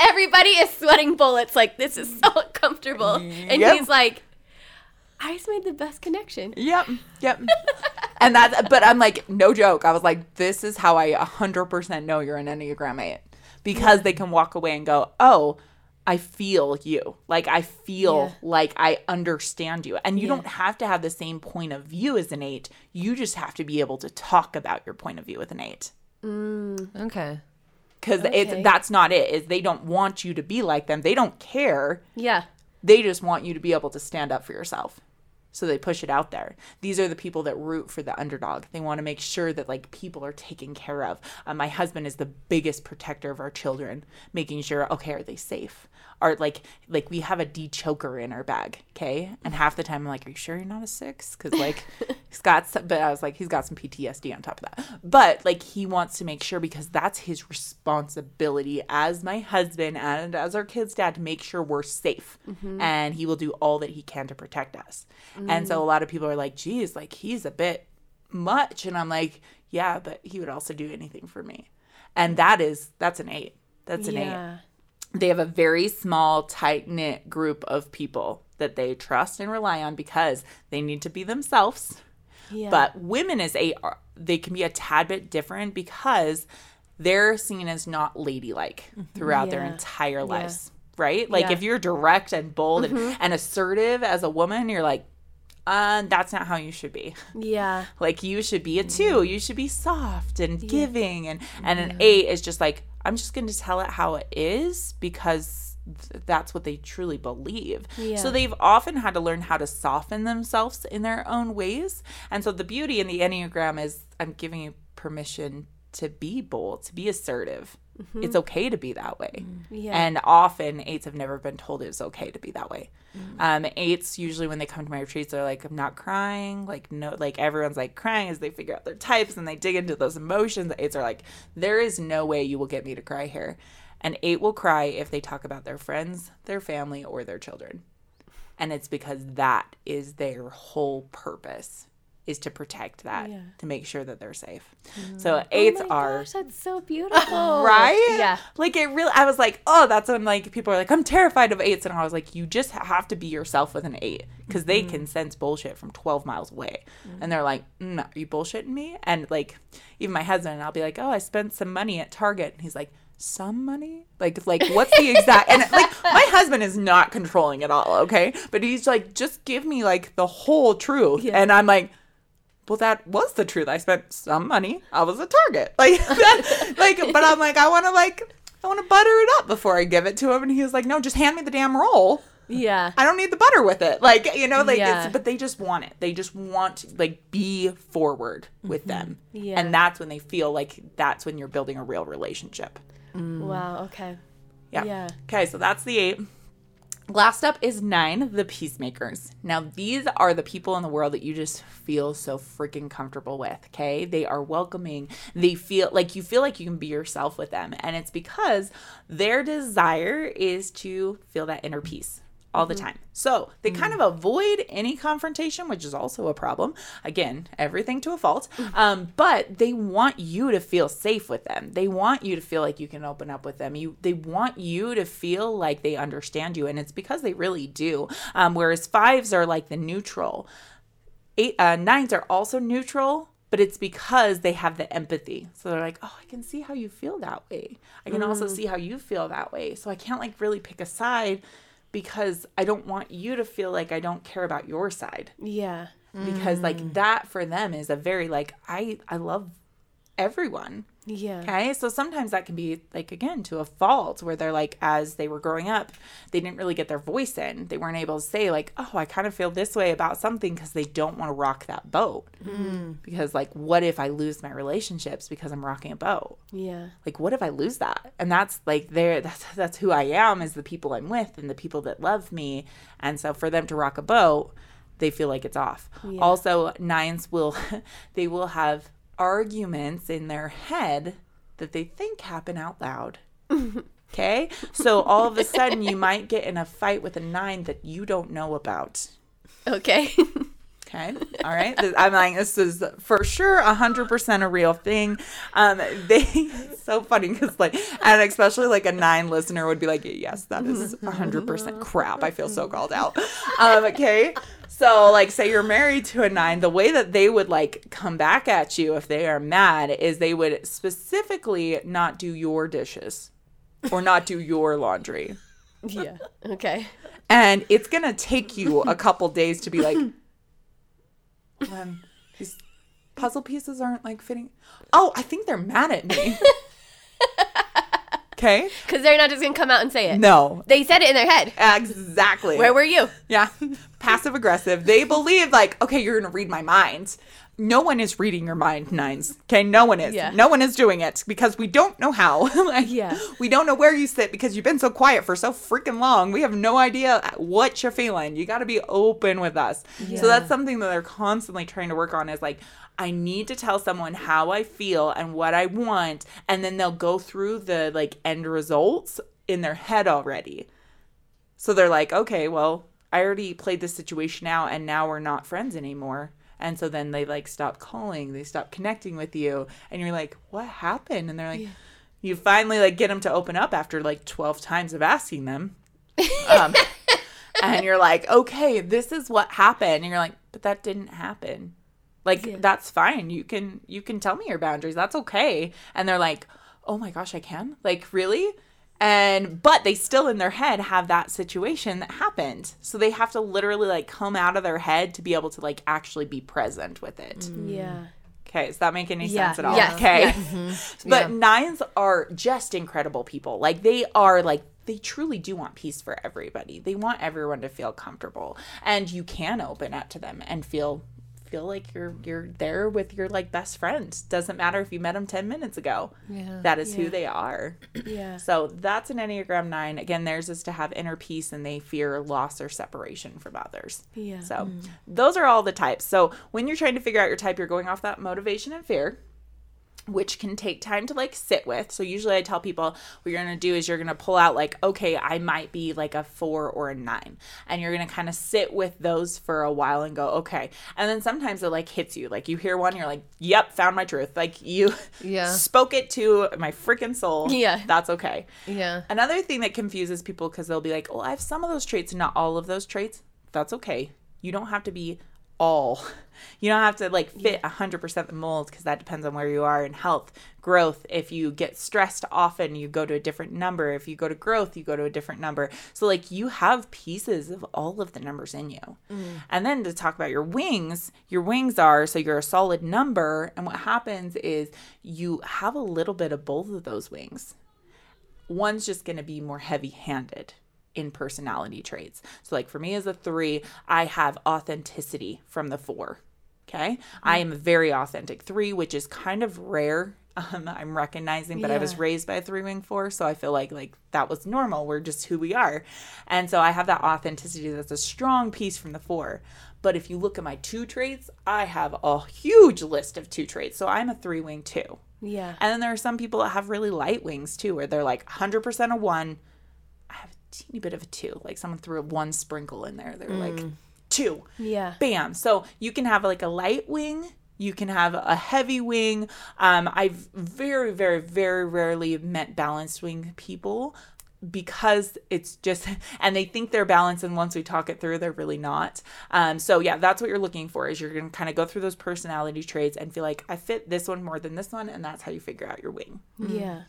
Everybody is sweating bullets. Like this is so uncomfortable, and Yep. he's like, "I just made the best connection." Yep. Yep. and that's, but I'm like, no joke. I was like, this is how I 100% know you're an Enneagram 8 because they can walk away and go, oh, I feel you. Like, I feel Yeah. like I understand you. And you don't have to have the same point of view as an 8. You just have to be able to talk about your point of view with an 8 Okay. because Okay. it's that's not it is they don't want you to be like them they don't care Yeah. they just want you to be able to stand up for yourself. So they push it out there. These are the people that root for the underdog. They want to make sure that like people are taken care of. Uh, my husband is the biggest protector of our children, making sure okay, are they safe? Are like like we have a Dechoker in our bag, okay? And half the time I'm like, are you sure you're not a six? Because like he's got some, but I was like, he's got some PTSD on top of that. But like he wants to make sure because that's his responsibility as my husband and as our kids' dad to make sure we're safe. Mm-hmm. And he will do all that he can to protect us. And so mm. a lot of people are like, geez, like he's a bit much. And I'm like, yeah, but he would also do anything for me. And that is, that's an eight. That's an eight Yeah. They have a very small, tight knit group of people that they trust and rely on because they need to be themselves. Yeah. But women as eight, they can be a tad bit different because they're seen as not ladylike mm-hmm. throughout their entire lives, right? Like Yeah. if you're direct and bold and, mm-hmm. and assertive as a woman, you're like, uh, that's not how you should be. Yeah. Like you should be a two. Mm-hmm. You should be soft and giving, and and an eight is just like I'm just going to tell it how it is because th- that's what they truly believe. Yeah. So they've often had to learn how to soften themselves in their own ways, and so the beauty in the enneagram is I'm giving you permission to be bold, to be assertive. Mm-hmm. It's okay to be that way. Mm. Yeah. And often eights have never been told it's okay to be that way. Um, eights usually when they come to my retreats, they're like, I'm not crying. Like no, like everyone's like crying as they figure out their types and they dig into those emotions. The eights are like, there is no way you will get me to cry here. And eight will cry if they talk about their friends, their family, or their children. And it's because that is their whole purpose is to protect that, Yeah. to make sure that they're safe. So eights oh are gosh, that's so beautiful. right? Yeah. Like it really, I was like, oh, that's when like people are like, I'm terrified of eights. And I was like, you just have to be yourself with an eight because they Mm-hmm. can sense bullshit from 12 miles away. And they're like, mm, are you bullshitting me? And like, even my husband, I'll be like, oh, I spent some money at Target. And he's like, some money? Like, like what's the exact? and like, my husband is not controlling at all, okay? But he's like, just give me like the whole truth. Yeah. And I'm like, well, that was the truth. I spent some money. I was a target. Like, that, like, but I'm like, I want to like, I want to butter it up before I give it to him. And he was like, no, just hand me the damn roll. Yeah. I don't need the butter with it. Like, you know, like, Yeah. it's, but they just want it. They just want to like be forward with mm-hmm. them. Yeah. And that's when they feel like that's when you're building a real relationship. Mm. Wow. Okay. Yeah. Yeah. Okay, so that's the eight. Last up is nine, the peacemakers. Now, these are the people in the world that you just feel so freaking comfortable with, okay? They are welcoming. They feel like you feel like you can be yourself with them. And it's because their desire is to feel that inner peace all the time. So they kind of avoid any confrontation, which is also a problem. Again, everything to a fault. Um, but they want you to feel safe with them. They want you to feel like you can open up with them. You they want you to feel like they understand you, and it's because they really do. Um, whereas fives are like the neutral. Eight uh, nines are also neutral. But it's because they have the empathy. So they're like, oh, I can see how you feel that way. I can also see how you feel that way. So I can't like really pick a side because I don't want you to feel like I don't care about your side Yeah. because like mm. that for them is a very like I I love everyone. Yeah. Okay? So sometimes that can be like again to a fault where they're like as they were growing up, they didn't really get their voice in. They weren't able to say like, "Oh, I kind of feel this way about something" because they don't want to rock that boat. Mm-hmm. Because like what if I lose my relationships because I'm rocking a boat? Yeah. like what if i lose that and that's like there that's that's who i am is the people i'm with and the people that love me and so for them to rock a boat they feel like it's off also nines will they will have arguments in their head that they think happen out loud okay so all of a sudden you might get in a fight with a nine that you don't know about Okay. Okay. All right. I'm like, this is for sure a hundred percent a real thing. Um, they it's so funny because like, and especially like a nine listener would be like, yes, that is a hundred percent crap. I feel so called out. Um, okay. So like, say you're married to a nine, the way that they would like come back at you if they are mad is they would specifically not do your dishes or not do your laundry. yeah. Okay. And it's gonna take you a couple days to be like, um, these puzzle pieces aren't like fitting. Oh, I think they're mad at me. okay. Because they're not just gonna come out and say it. No. They said it in their head. Exactly. Where were you? Yeah. Passive aggressive. They believe like, okay, you're gonna read my mind. No one is reading your mind, nines. Okay, no one is. Yeah. No one is doing it because we don't know how. like, Yeah. We don't know where you sit because you've been so quiet for so freaking long. We have no idea what you're feeling. You got to be open with us. Yeah. So that's something that they're constantly trying to work on is like, I need to tell someone how I feel and what I want, and then they'll go through the like end results in their head already. So they're like, okay, well, I already played this situation out and now we're not friends anymore. And so then they like stop calling, they stop connecting with you. And you're like, what happened? And they're like, you finally like get them to open up after like 12 times of asking them. Um, and you're like, okay, this is what happened. And you're like, but that didn't happen. Like that's fine. You can you can tell me your boundaries. That's okay. And they're like, "Oh my gosh, I can?" Like, "Really?" And but they still in their head have that situation that happened. So they have to literally like come out of their head to be able to like actually be present with it. Mm. Yeah. Okay, does that make any Yeah, sense at all? yes, okay. yes. Mm-hmm. But nines are just incredible people. Like they are like they truly do want peace for everybody. They want everyone to feel comfortable. And you can open up to them and feel feel like you're you're there with your like best friend. Doesn't matter if you met them 10 minutes ago. Yeah. That is Yeah. who they are. Yeah. So that's an Enneagram 9. Again, theirs is to have inner peace and they fear loss or separation from others. Yeah. So mm. those are all the types. So when you're trying to figure out your type, you're going off that motivation and fear. Which can take time to like sit with. So usually I tell people what you're going to do is you're going to pull out like okay, I might be like a 4 or a 9 and you're going to kind of sit with those for a while and go okay. And then sometimes it like hits you. Like you hear one you're like, "Yep, found my truth." Like you Yeah. spoke it to my freaking soul. Yeah. That's okay. Yeah. Another thing that confuses people cuz they'll be like, "Oh, I have some of those traits and not all of those traits." That's okay. You don't have to be all. You don't have to like fit a 100% the mold because that depends on where you are in health, growth. If you get stressed often, you go to a different number. If you go to growth, you go to a different number. So, like, you have pieces of all of the numbers in you. Mm. And then to talk about your wings, your wings are so you're a solid number. And what happens is you have a little bit of both of those wings one's just going to be more heavy handed in personality traits. So, like for me as a three, I have authenticity from the four. Okay. I am a very authentic three, which is kind of rare. Um, I'm recognizing, but I was raised by a three wing four, so I feel like like that was normal. We're just who we are, and so I have that authenticity. That's a strong piece from the four. But if you look at my two traits, I have a huge list of two traits. So I'm a three wing two. Yeah. And then there are some people that have really light wings too, where they're like 100% a one. I have a teeny bit of a two. Like someone threw a one sprinkle in there. They're like two. Yeah. Bam. So you can have like a light wing. You can have a heavy wing. Um, I've very, very, very rarely met balanced wing people because it's just and they think they're balanced and once we talk it through they're really not um so yeah that's what you're looking for is you're gonna kind of go through those personality traits and feel like i fit this one more than this one and that's how you figure out your wing Yeah.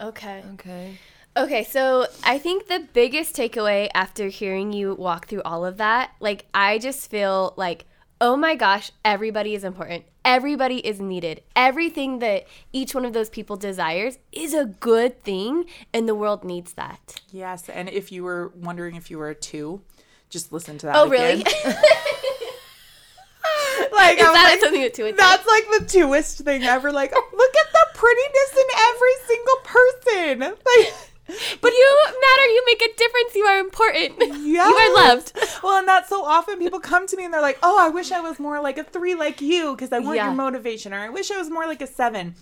Okay. Okay. Okay, so I think the biggest takeaway after hearing you walk through all of that, like I just feel like, oh my gosh, everybody is important. Everybody is needed. Everything that each one of those people desires is a good thing, and the world needs that. yes and if you were wondering if you were a two just listen to that Oh, really? again. is like I'm that like, something to it? that's like the two-ist thing ever like oh, look at the prettiness in every single person like But you matter. You make a difference. You are important. You are loved. Well, and that's so often people come to me and they're like, "Oh, I wish I was more like a three like you because I want Yeah. your motivation," or "I wish I was more like a seven.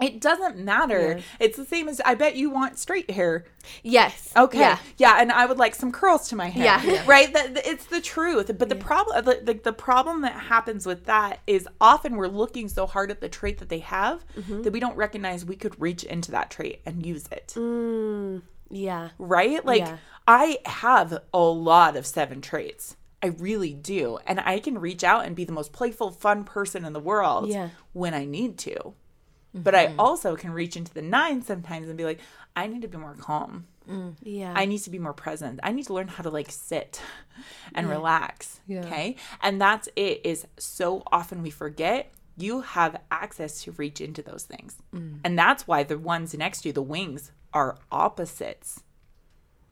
It doesn't matter. Yeah. It's the same as I bet you want straight hair. Yes. Okay. Yeah. Yeah, and I would like some curls to my hair. Yeah. Yeah. Right? That that- it's the truth. But the problem the, the, the problem that happens with that is often we're looking so hard at the trait that they have Mm-hmm. that we don't recognize we could reach into that trait and use it. Mm, yeah. right? Like Yeah. I have a lot of seven traits. I really do. And I can reach out and be the most playful, fun person in the world Yeah. when I need to. But I mm-hmm. also can reach into the nine sometimes and be like, I need to be more calm. Mm. Yeah. I need to be more present. I need to learn how to like sit and relax. Yeah. Okay. And that's it is so often we forget you have access to reach into those things. Mm. And that's why the ones next to you, the wings, are opposites.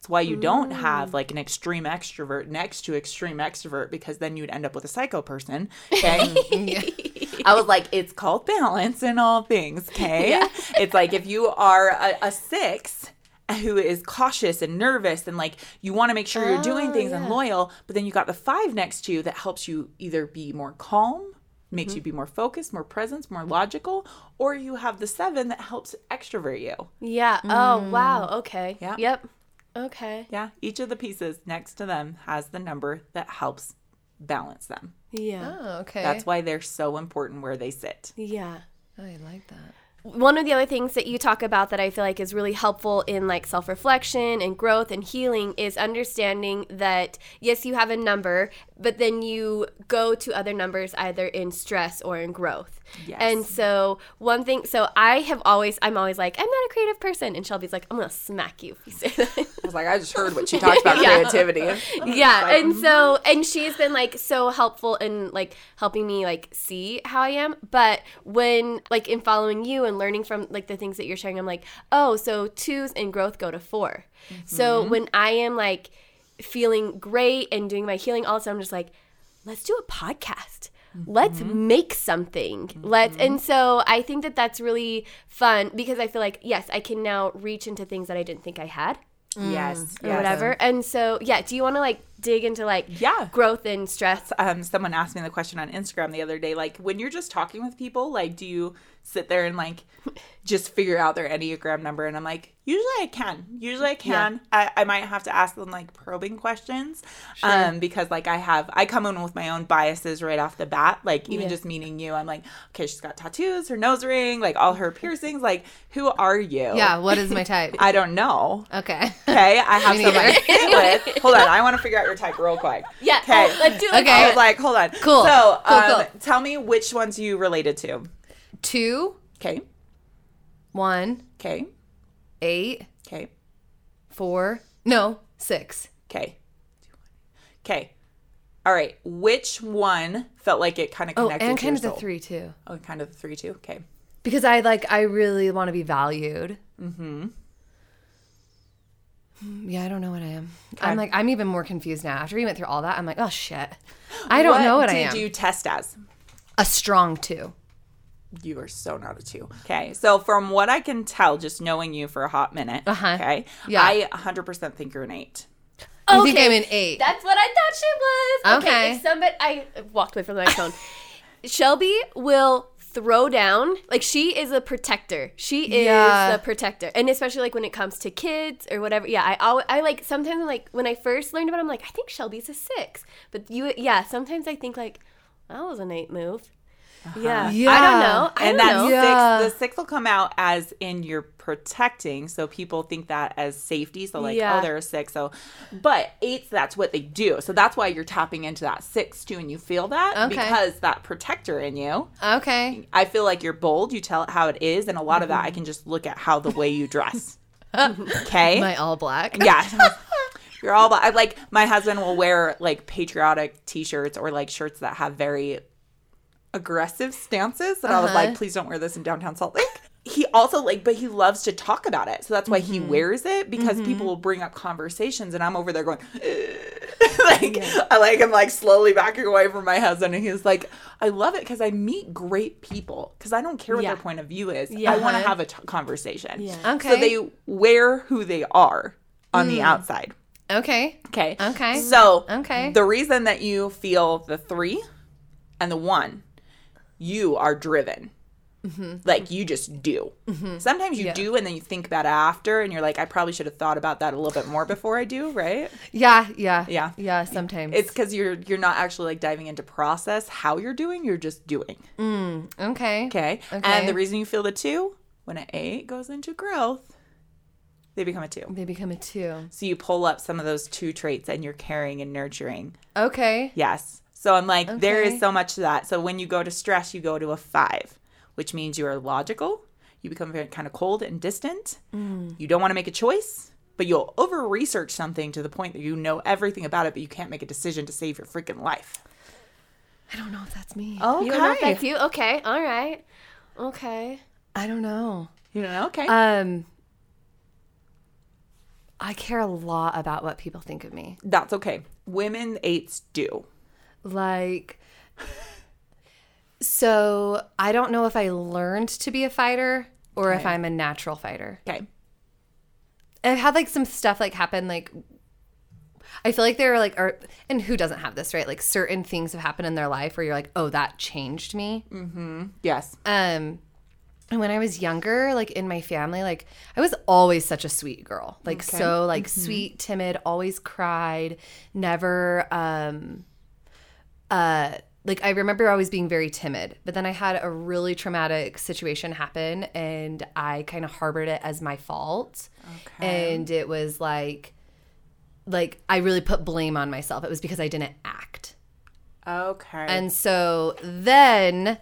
It's why you don't have like an extreme extrovert next to extreme extrovert because then you'd end up with a psycho person. Okay. I was like, it's called balance in all things. Okay. It's like if you are a, a six who is cautious and nervous and like you want to make sure you're doing Oh, things and loyal, but then you got the five next to you that helps you either be more calm, makes Mm-hmm. you be more focused, more presence, more logical, or you have the seven that helps extrovert you. yeah. Oh, wow. Okay. Yeah. Yep. Okay. Yeah, each of the pieces next to them has the number that helps balance them. Yeah. Oh, okay. That's why they're so important where they sit. Yeah. Oh, I like that. One of the other things that you talk about that I feel like is really helpful in like self reflection and growth and healing is understanding that yes, you have a number, but then you go to other numbers either in stress or in growth. Yes. And so one thing, so I have always, I'm always like, I'm not a creative person, and Shelby's like, I'm gonna smack you if you say that. I was like, I just heard what she talked about Yeah. creativity. yeah and so mm-hmm. and she's been like so helpful in like helping me like see how i am but when like in following you and learning from like the things that you're sharing i'm like oh so twos and growth go to 4 so mm-hmm. when i am like feeling great and doing my healing all of a sudden i'm just like let's do a podcast let's mm-hmm. make something let's mm-hmm. and so i think that that's really fun because i feel like yes i can now reach into things that i didn't think i had mm. Yes. or yes. whatever. And so, yeah, do you want to like dig into like Yeah. growth and stress? um, someone asked me the question on Instagram the other day, like when you're just talking with people, like do you sit there and like just figure out their Enneagram number. And I'm like, usually I can. Usually I can. I, I might have to ask them like probing questions. Um, because like I have I come in with my own biases right off the bat. Like even Yeah. just meeting you, I'm like, okay, she's got tattoos, her nose ring, like all her piercings. Like, who are you? Yeah, what is my type? I don't know. Okay. Okay, I have Me some I with. Hold on, I want to figure out your type real quick. Yeah. Okay. oh, let's do it. Okay. I was like, hold on. Cool. So, Cool, um, cool. tell me which ones you related to. Two, Okay. one, Okay. eight, Okay. four, no, six. Okay. Okay. All right. Which one felt like it kind of connected? Oh, and to kind of the soul? three too. Oh, kind of the three too. Okay. Because I like I really want to be valued. Mm-hmm. Yeah, I don't know what I am. I'm like I'm even more confused now. After we went through all that, I'm like, oh shit. I don't know what I am. did you test as? A strong two. You are so not a two. Okay. So from what I can tell, just knowing you for a hot minute, Uh-huh. okay, Yeah. I 100% think you're an eight. I think I'm an eight. That's what I thought she was. Okay. Okay. If somebody, I walked away from the microphone. Shelby will throw down. Like she is a protector. She is Yeah. the protector, and especially like when it comes to kids or whatever. Yeah, I always, I like sometimes I'm like when I first learned about, it, I'm like I think Shelby's a six, but you, yeah, sometimes I think like that was an eight move. Uh-huh. Yeah. I don't know. I and don't that know. Yeah. six, the six will come out as in you're protecting, so people think that as safety. So like, oh, Yeah. oh, they're a six. So, but eights, that's what they do. So that's why you're tapping into that six too, and you feel that Okay. because that protector in you. Okay. I feel like you're bold. You tell it how it is, and a lot of that I mm-hmm. can just look at how the way you dress. okay. My all black. yeah. You're all about. I like my husband will wear like patriotic T-shirts or like shirts that have very aggressive stances, and I was Uh-huh. like, please don't wear this in downtown Salt Lake. He also like, but he loves to talk about it, so that's why he mm-hmm. wears it because mm-hmm. people will bring up conversations, and I'm over there going, like, I like him like slowly backing away from my husband, and he's like, I love it because I meet great people because I don't care what Yeah. their point of view is. Yeah. I want to have a t- conversation. Yeah. Okay. So they wear who they are on the mm. outside. Okay. Okay. Okay. So Okay. the reason that you feel the three and the one, you are driven. Mm-hmm. Like you just do. Mm-hmm. Sometimes you do, and then you think about it after, and you're like, I probably should have thought about that a little bit more before I do, right? Yeah. Yeah. Yeah. Yeah. Sometimes It's because you're you're not actually like diving into process how you're doing. You're just doing. Mm, okay. Okay. Okay. And the reason you feel the two, when an eight goes into growth, they become a two. They become a two. So you pull up some of those two traits, and you're caring and nurturing. Okay. Yes. So I'm like, there Okay. is so much to that. So when you go to stress, you go to a five, which means you are logical. You become very kind of cold and distant. You don't want to make a choice, but you'll over research something to the point that you know everything about it, but you can't make a decision to save your freaking life. I don't know if that's me. Okay. You don't know if that's you? Okay. All right. Okay. I don't know. You don't know? Okay. Um. I care a lot about what people think of me. That's okay. Women eights do. Like, so I don't know if I learned to be a fighter or if I'm a natural fighter. Okay. I've had like some stuff like happen like I feel like there are like are and who doesn't have this, right? Like certain things have happened in their life where you're like, "Oh, that changed me." Mm-hmm. Yes. Um and when I was younger, like in my family, like I was always such a sweet girl. Like Okay. so like sweet, timid, always cried, never um uh like I remember always being very timid, but then I had a really traumatic situation happen and I kind of harbored it as my fault. Okay. And it was like like I really put blame on myself. It was because I didn't act. Okay. And so then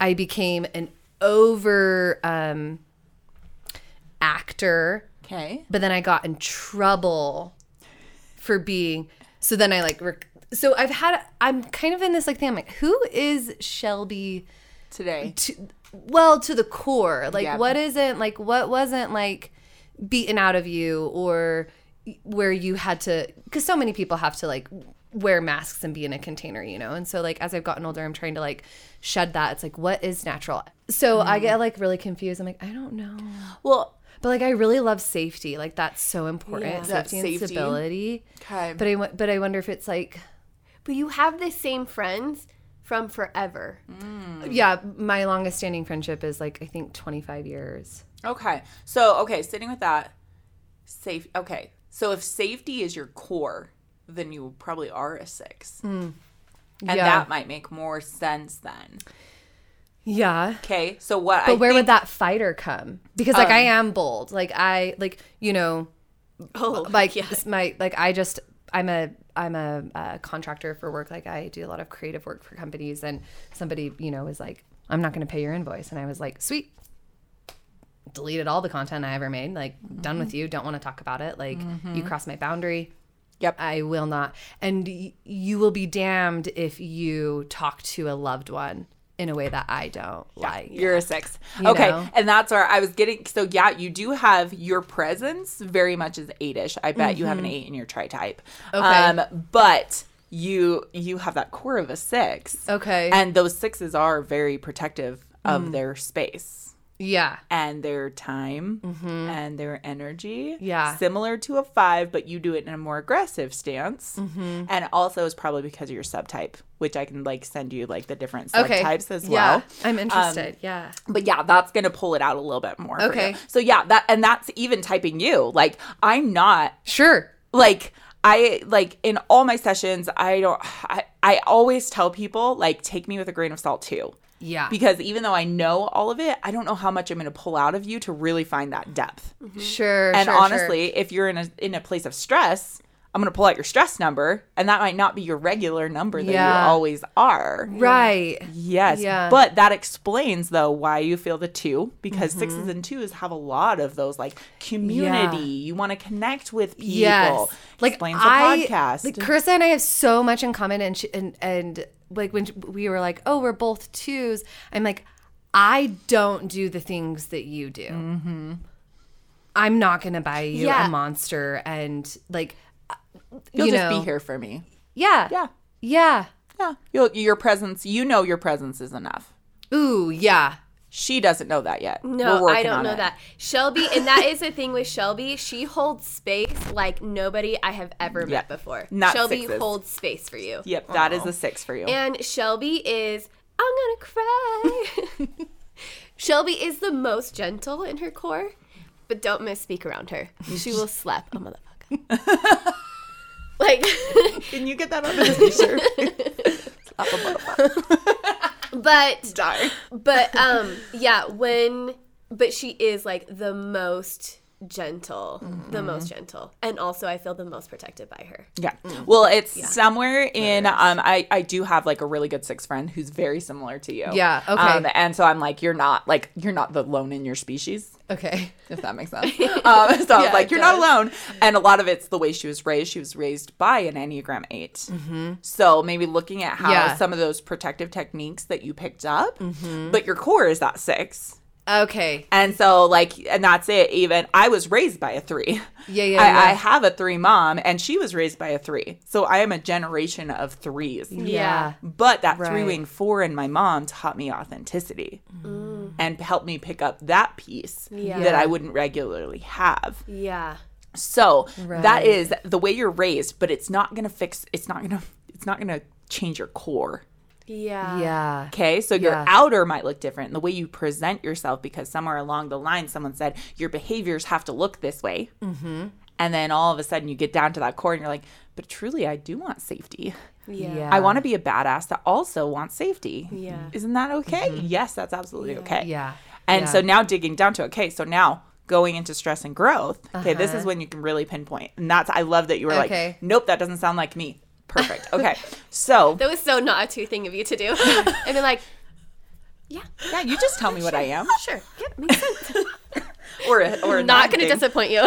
I became an over um, actor, okay. but then I got in trouble for being. So then I like. Rec- so I've had. I'm kind of in this like thing. I'm like, who is Shelby? Today. To, well, to the core. Like, Yeah. what isn't like what wasn't like beaten out of you or where you had to because so many people have to like wear masks and be in a container you know and so like as i've gotten older i'm trying to like shed that it's like what is natural so i mm-hmm. get like really confused i'm like i don't know Well, but like i really love safety like that's so important Yeah. That safety and stability okay. but i but i wonder if it's like But you have the same friends from forever. Mm. Yeah, my longest standing friendship is like I think 25 years. Okay. So, okay, sitting with that, safe. Okay. So, if safety is your core, then you probably are a six. Mm. And Yeah. that might make more sense then. Yeah. Okay. So, what But I where think, would that fighter come? Because like I um, am bold. Like I like you know Oh, like s- my like I just I'm a I'm a, uh contractor for work. Like I do a lot of creative work for companies, and somebody you know was like, "I'm not going to pay your invoice," and I was like, "Sweet." Deleted all the content I ever made. Like done with you. Don't want to talk about it. Like you crossed my boundary. Yep. I will not. And y- you will be damned if you talk to a loved one in a way that I don't like. You're a six. You okay. know? And that's where I was getting. So, yeah, you do have your presence very much as eight-ish. I bet you have an eight in your tri-type. Mm-hmm. Okay. Um, but you you have that core of a six. Okay. And those sixes are very protective of their space. Yeah. and their time and their energy. Mm-hmm. Yeah. Similar to a five, but you do it in a more aggressive stance. Mm-hmm. And also is probably because of your subtype, which I can like send you like the different Okay. subtypes as yeah. well. I'm interested. yeah. But yeah, that's gonna pull it out a little bit more. Okay. So yeah, that and that's even typing you. Like I'm not Sure. like I like in all my sessions, I don't I, I always tell people like take me with a grain of salt too. Yeah. Because even though I know all of it, I don't know how much I'm going to pull out of you to really find that depth. Mm-hmm. Sure. And sure, honestly, if you're in a in a place of stress, I'm going to pull out your stress number, and that might not be your regular number that Yeah. you always are. right. Yes, Yeah. but that explains though why you feel the two because Mm-hmm. sixes and twos have a lot of those like community. You want to connect with people. Yes. Like explains the I, podcast. like Carissa and I have so much in common, and she, and and like when we were like, oh, we're both twos. I'm like, I don't do the things that you do. Mm-hmm. I'm not gonna buy you Yeah. a monster, and like, You'll you just know, be here for me. Yeah. Yeah. Yeah. Yeah. You'll, your presence, you know your presence is enough. Ooh. Yeah. She doesn't know that yet. No, We're I don't on know it. that. Shelby, and that is the thing with Shelby. She holds space like nobody I have ever Yep. met before. Not Shelby sixes. holds space for you. Yep, that is a six for you. And Shelby is, I'm gonna cry. Shelby is the most gentle in her core, but don't misspeak around her. She will slap a motherfucker. Can you get that on a t-shirt? Slap a motherfucker. but Die. but um yeah when but she is like the most gentle the most gentle and also i feel the most protected by her Yeah. Well, it's somewhere in um I I do have like a really good six friend who's very similar to you. Yeah, okay. Um, and so I'm like you're not like you're not the lone in your species. Okay. If that makes sense. um, so I was Yeah, like, you're not alone. And a lot of it's the way she was raised. She was raised by an Enneagram 8. So maybe looking at how Mm-hmm. Yeah. Mm-hmm. some of those protective techniques that you picked up, but your core is that six. Okay. And so, like, and that's it. Even I was raised by a three. Yeah, yeah, I, yeah. I have a three mom, and she was raised by a three. So I am a generation of threes. Yeah. But that Right. three wing four in my mom taught me authenticity mm. and helped me pick up that piece Yeah. that I wouldn't regularly have. yeah So that Right. is the way you're raised, but it's not gonna fix. It's not gonna. It's not gonna change your core. Yeah Yeah. Okay, so your Yeah. outer might look different, the way you present yourself, because somewhere along the line, someone said your behaviors have to look this way. Mm-hmm. And then all of a sudden, you get down to that core, and you're like, "But truly, I do want safety. yeah Yeah. I want to be a badass that also wants safety. Yeah. isn't that okay? Yes, that's absolutely okay. Yeah. And Yeah. so now digging down to okay, so now going into stress and growth. Okay, this is when you can really pinpoint, and that's I love that you were Uh-huh. Okay. like, "Nope, that doesn't sound like me." Perfect. Okay, so that was so not a two thing of you to do and be like yeah yeah, you just tell me what I am. sure yep makes sense or a, or a not gonna disappoint you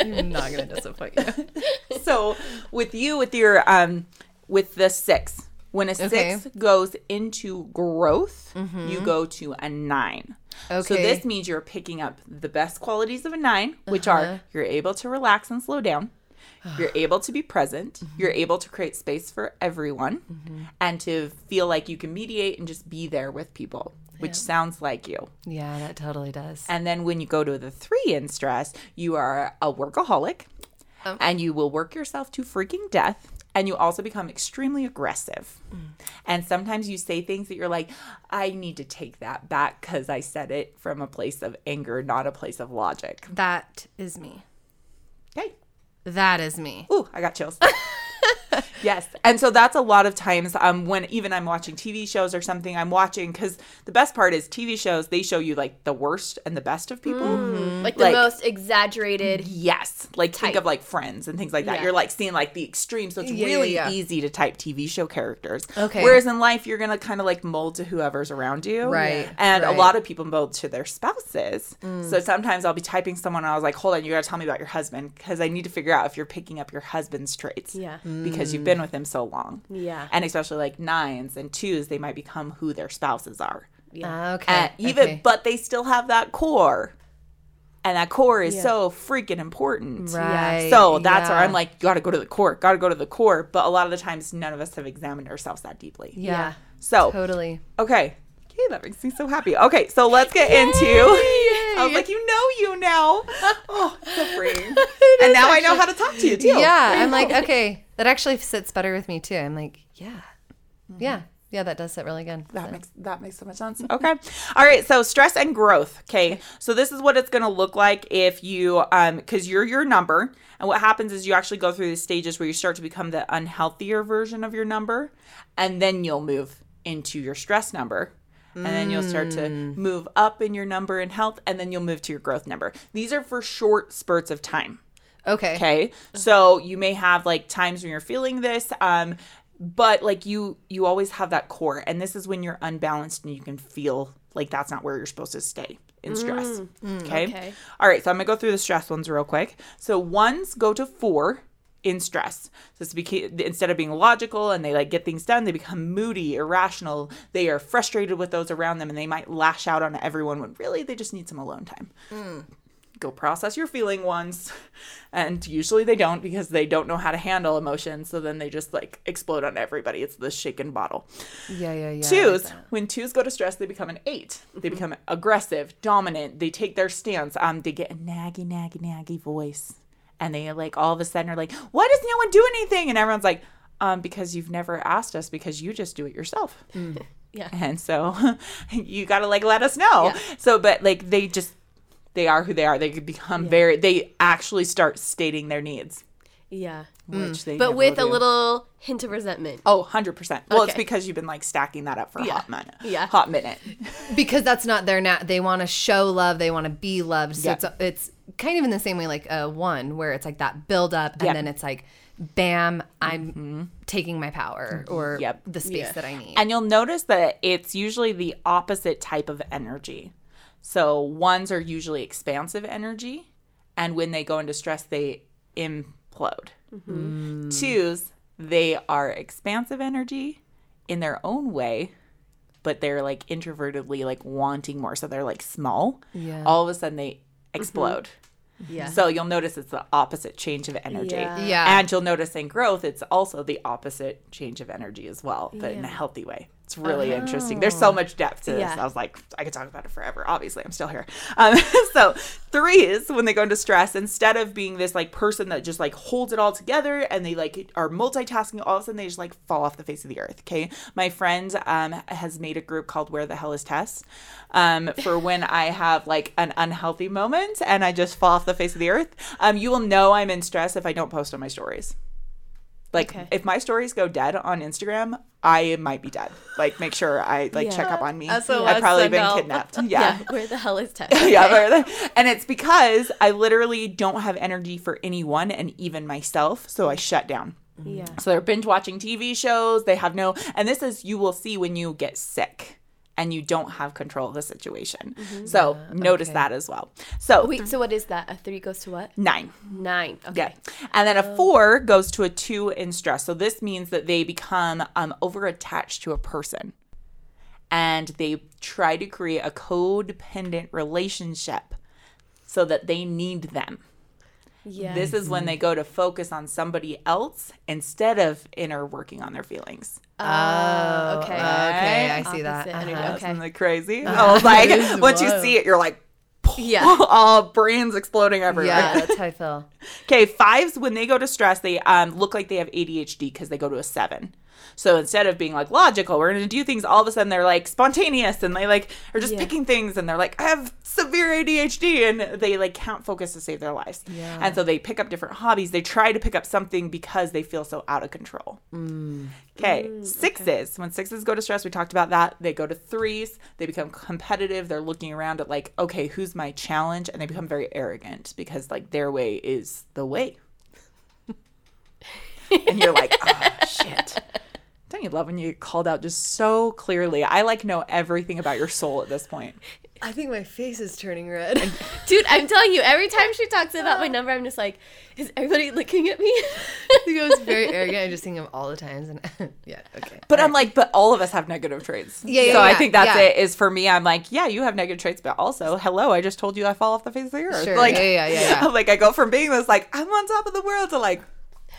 I'm not gonna disappoint you. so with you with your um with the six when a Okay. Mm-hmm. six goes into growth you go to a nine Okay. so this means you're picking up the best qualities of a nine which Uh-huh. are you're able to relax and slow down you're able to be present Mm-hmm. you're able to create space for everyone and to feel like you can mediate and just be there with people which sounds like you Yeah, that totally does. and then when you go to the three in stress, you are a workaholic Oh. and you will work yourself to freaking death And you also become extremely aggressive. And sometimes you say things that you're like, I need to take that back because I said it from a place of anger, not a place of logic. That is me. Okay. That is me. Ooh, I got chills. yes. And so that's a lot of times um, when even I'm watching TV shows or something, I'm watching because the best part is TV shows, they show you like the worst and the best of people. Like the Like- most exaggerated. Yes. Like think Type. of like friends and things like that. Yeah. You're like seeing like the extreme. So it's Yeah, yeah, really yeah. easy to type TV show characters. Okay. Whereas in life, you're going to kind of like mold to whoever's around you. Right, And a lot of people mold to their spouses. Mm. So sometimes I'll be typing someone and I was like, hold on, you got to tell me about your husband because I need to figure out if you're picking up your husband's traits. Yeah. Because you've been mm. with them so long. Yeah. And especially like nines and twos, they might become who their spouses are. Yeah. Ah, okay. And even, okay. but they still have that core. And that core is Yeah. so freaking important. right. So that's where. I'm like, you got to go to the core, got to go to the core. But a lot of the times, none of us have examined ourselves that deeply. yeah, So, totally. okay. Okay, that makes me so happy. Okay, so let's get into. I was like, you know, you now. Oh, so freeing. and now I know how to talk to you too. Yeah, I'm like, okay, that actually sits better with me too. I'm like, yeah, yeah, yeah, that does sit really good. That So- makes that makes so much sense. Okay. All right. So stress and growth. Okay. So this is what it's going to look like if you um because you're your number, and what happens is you actually go through the stages where you start to become the unhealthier version of your number, and then you'll move into your stress number. And then you'll start to mm. move up in your number in health, and then you'll move to your growth number. These are for short spurts of time. okay. Okay. So you may have like times when you're feeling this, um, but like you you always have that core, and this is when you're unbalanced and you can feel like that's not where you're supposed to stay in mm. stress. Mm. okay? okay. All right. So I'm gonna go through the stress ones real quick. So ones go to four in stress. So it's beca- instead of being logical and they like get things done, they become moody, irrational. They are frustrated with those around them, and they might lash out on everyone when really they just need some alone time. Go process your feeling ones and usually they don't because they don't know how to handle emotions. So then they just like explode on everybody. It's the shaken bottle. Yeah, yeah, yeah. I like twos when twos go to stress they become an 8 they become aggressive dominant. They take their stance. Um they get a naggy naggy naggy voice and they like all of a sudden are like why does no one do anything and everyone's like um because you've never asked us because you just do it yourself Yeah. and so you gotta like let us know Yeah. so but like they just they are who they are they could become very they actually start stating their needs Yeah. which they But with will a do. little hint of resentment. oh 100% well it's because you've been like stacking that up for a hot minute Yeah. hot minute because that's not their nat. They want to show love. They want to be loved. So Yeah. it's it's kind of in the same way like a one where it's like that build up and Yep. then it's like, bam, I'm mm-hmm. taking my power or mm-hmm. Yep. the space Yeah. that I need. and you'll notice that it's usually the opposite type of energy so ones are usually expansive energy and when they go into stress they implode mm-hmm. twos they are expansive energy in their own way but they're like introvertedly like wanting more so they're like small Yeah. all of a sudden they Mm-hmm. explode Yeah. so you'll notice it's the opposite change of energy Yeah. Yeah. and you'll notice in growth it's also the opposite change of energy as well but in a healthy way it's really interesting. There's so much depth to this. Yeah. i was like i could talk about it forever. Obviously i'm still here. Um, so threes when they go into stress instead of being this like person that just like holds it all together and they like are multitasking all of a sudden they just like fall off the face of the earth okay? My friend um, has made a group called where the hell is tess um, for when i have like an unhealthy moment and i just fall off the face of the earth. Um, you will know i'm in stress if i don't post on my stories like Okay. if my stories go dead on Instagram, I might be dead. Like make sure I like Yeah. check up on me. SOS, I've probably been help. kidnapped. yeah. Yeah. Where the hell is Tess? yeah, they're and it's because I literally don't have energy for anyone and even myself, so I shut down. Yeah. So they're binge watching TV shows. They have no, and this is you will see when you get sick and you don't have control of the situation. So notice okay. that as well. So Wait, so what is that? A three goes to what? nine. Nine. Okay. Yeah. And then a four goes to a two in stress. So this means that they become um, over attached to a person and they try to create a codependent relationship so that they need them. Yeah. This is when they go to focus on somebody else instead of inner working on their feelings. Oh, okay. Okay, I see that. Opposite energy. Uh-huh. Okay. Isn't that crazy? I was like, is once you see it, you're like, Yeah. all brains exploding everywhere. Yeah, that's how I feel. Okay, fives when they go to stress, they um, look like they have ADHD because they go to a seven. So instead of being like logical, we're gonna do things. All of a sudden, they're like spontaneous and they like are just Yeah. picking things and they're like, I have severe ADHD and they like can't focus to save their lives. Yeah. And so they pick up different hobbies. They try to pick up something because they feel so out of control. Mm. Mm, okay, sixes. When sixes go to stress, we talked about that. They go to threes. They become competitive. They're looking around at like, okay, who's my challenge? And they become very arrogant because like their way is the way. And you're like, oh shit. Don't you love when you get called out just so clearly? I like know everything about your soul at this point. I think my face is turning red. Dude, I'm telling you, every time she talks about my number, I'm just like, is everybody looking at me? I think I was very arrogant. I just think of all the times, and yeah, okay. But I'm like, but all of us have negative traits. Yeah, yeah, So I think that's yeah. it. Is for me, I'm like, yeah, you have negative traits, but also, hello, I just told you I fall off the face of the earth. Sure, Like, yeah, yeah, yeah, yeah. I'm like, I go from being this like I'm on top of the world to like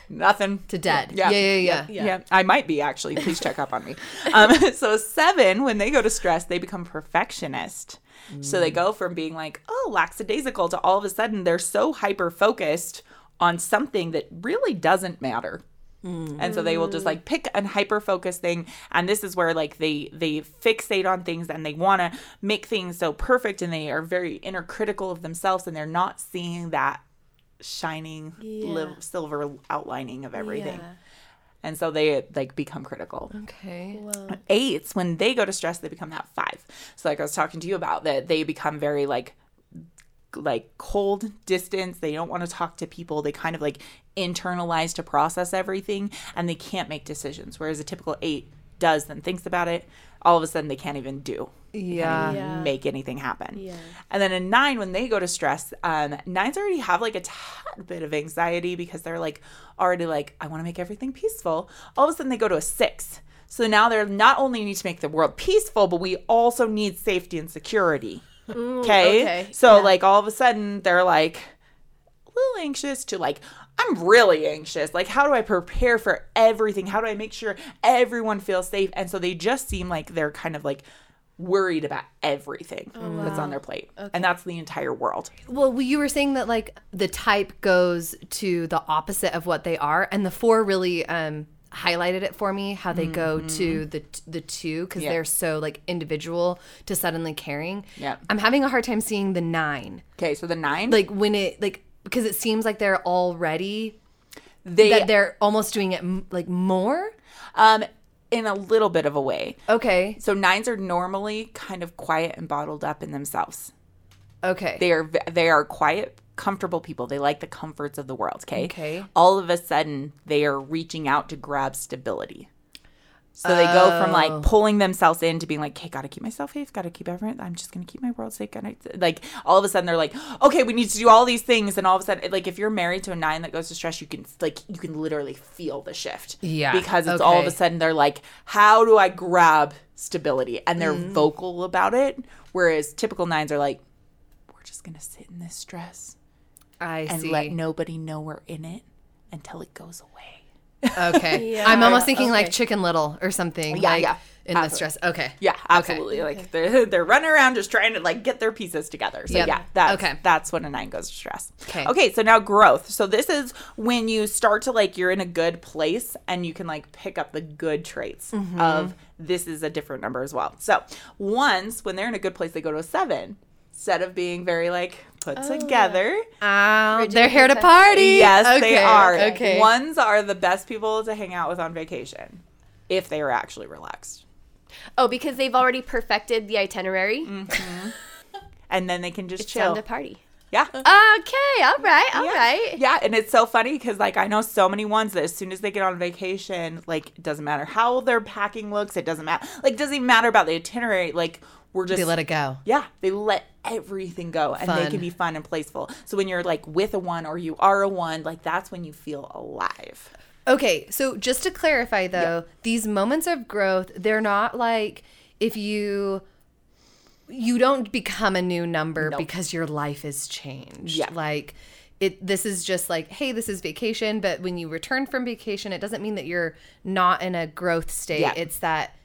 nothing to dead. Yeah. Yeah, yeah, yeah. Yeah. Yeah. I might be actually. Please check up on me. Um, so seven, when they go to stress, they become perfectionist. So they go from being like, oh, lackadaisical to all of a sudden they're so hyper focused on something that really doesn't matter. And so they will just like pick an hyper focus thing and this is where like they they fixate on things and they want to make things so perfect and they are very inner critical of themselves and they're not seeing that shining Yeah. liv- silver outlining of everything Yeah. and so they like become critical Okay. Wow. eights when they go to stress they become that five so like i was talking to you about that they become very like like cold distance they don't want to talk to people they kind of like internalize to process everything and they can't make decisions whereas a typical eight does and thinks about it all of a sudden they can't even do Yeah. Yeah. make anything happen Yeah. and then a nine, when they go to stress, um, nines already have like a tad bit of anxiety because they're like already like, I want to make everything peaceful. All of a sudden they go to a six. So now they're not only need to make the world peaceful, but we also need safety and security. okay? okay. So Yeah. like all of a sudden they're like a little anxious to like I'm really anxious. Like how do I prepare for everything? How do I make sure everyone feels safe? And so they just seem like they're kind of like worried about everything that's on their plate. And that's the entire world. Well, you were saying that like the type goes to the opposite of what they are, and the four really um highlighted it for me how they go to the the two because Yeah. they're so like individual to suddenly caring. Yeah. I'm having a hard time seeing the nine, Okay, so the 9 like when it like because it seems like they're already they that they're almost doing it m- like more. um in a little bit of a way. Okay. So nines are normally kind of quiet and bottled up in themselves. Okay. They are they are quiet, comfortable people. They like the comforts of the world. Okay. Okay. All of a sudden, they are reaching out to grab stability. So they go from Oh. like pulling themselves in to being like, "Okay, gotta keep myself safe. Gotta keep everything. I'm just gonna keep my world safe." Gotta like all of a sudden they're like, "Okay, we need to do all these things." And all of a sudden, like if you're married to a nine that goes to stress, you can like you can literally feel the shift. Yeah, Because it's all of a sudden they're like, "How do I grab stability?" And they're Mm. vocal about it. Whereas typical nines are like, "We're just gonna sit in this stress." I and see. let nobody know we're in it until it goes away. Okay. Yeah. I'm almost thinking like Chicken Little or something. Yeah, like, yeah. In the stress. Okay. Yeah, absolutely. Like they're they're running around just trying to like get their pieces together. So Yep. yeah, that's Okay. that's when a nine goes to stress. Okay. Okay, so now growth. So this is when you start to like you're in a good place and you can like pick up the good traits Mm-hmm. of this is a different number as well. So once when they're in a good place, they go to a seven. Instead of being very like put oh. together. Oh, Rigid they're here to party. Yes, they are. Okay. Ones are the best people to hang out with on vacation if they are actually relaxed. Oh, because they've already perfected the itinerary. Mm-hmm. And then they can just It's chill. time to party. yeah. Okay, all right, all yeah. right. Yeah, and it's so funny because like I know so many ones that as soon as they get on vacation, like it doesn't matter how their packing looks, it doesn't matter. Like it doesn't even matter about the itinerary. Like we're just They let it go. Yeah, they let everything go and they can be fun and playful. So when you're like with a one or you are a one, like that's when you feel alive. Okay, so just to clarify though, these moments of growth, they're not like if you you don't become a new number Nope. because your life is changed. Yeah. Like it this is just like, hey, this is vacation, but when you return from vacation, it doesn't mean that you're not in a growth state. Yeah. It's that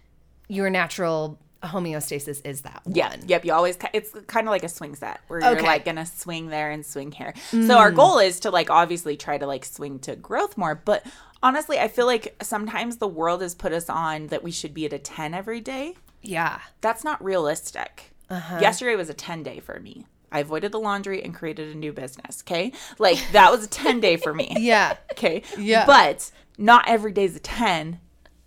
your natural homeostasis is that one. Yeah, yep. You always, it's kind of like a swing set where you're Okay. like gonna swing there and swing here. So our mm. goal is to like obviously try to like swing to growth more. But honestly, I feel like sometimes the world has put us on that we should be at a 10 every day. Yeah. That's not realistic. Uh-huh. Yesterday was a 10 day for me. I avoided the laundry and created a new business. Okay. Like that was a 10 day for me. Yeah. Okay. Yeah. But not every day's a 10.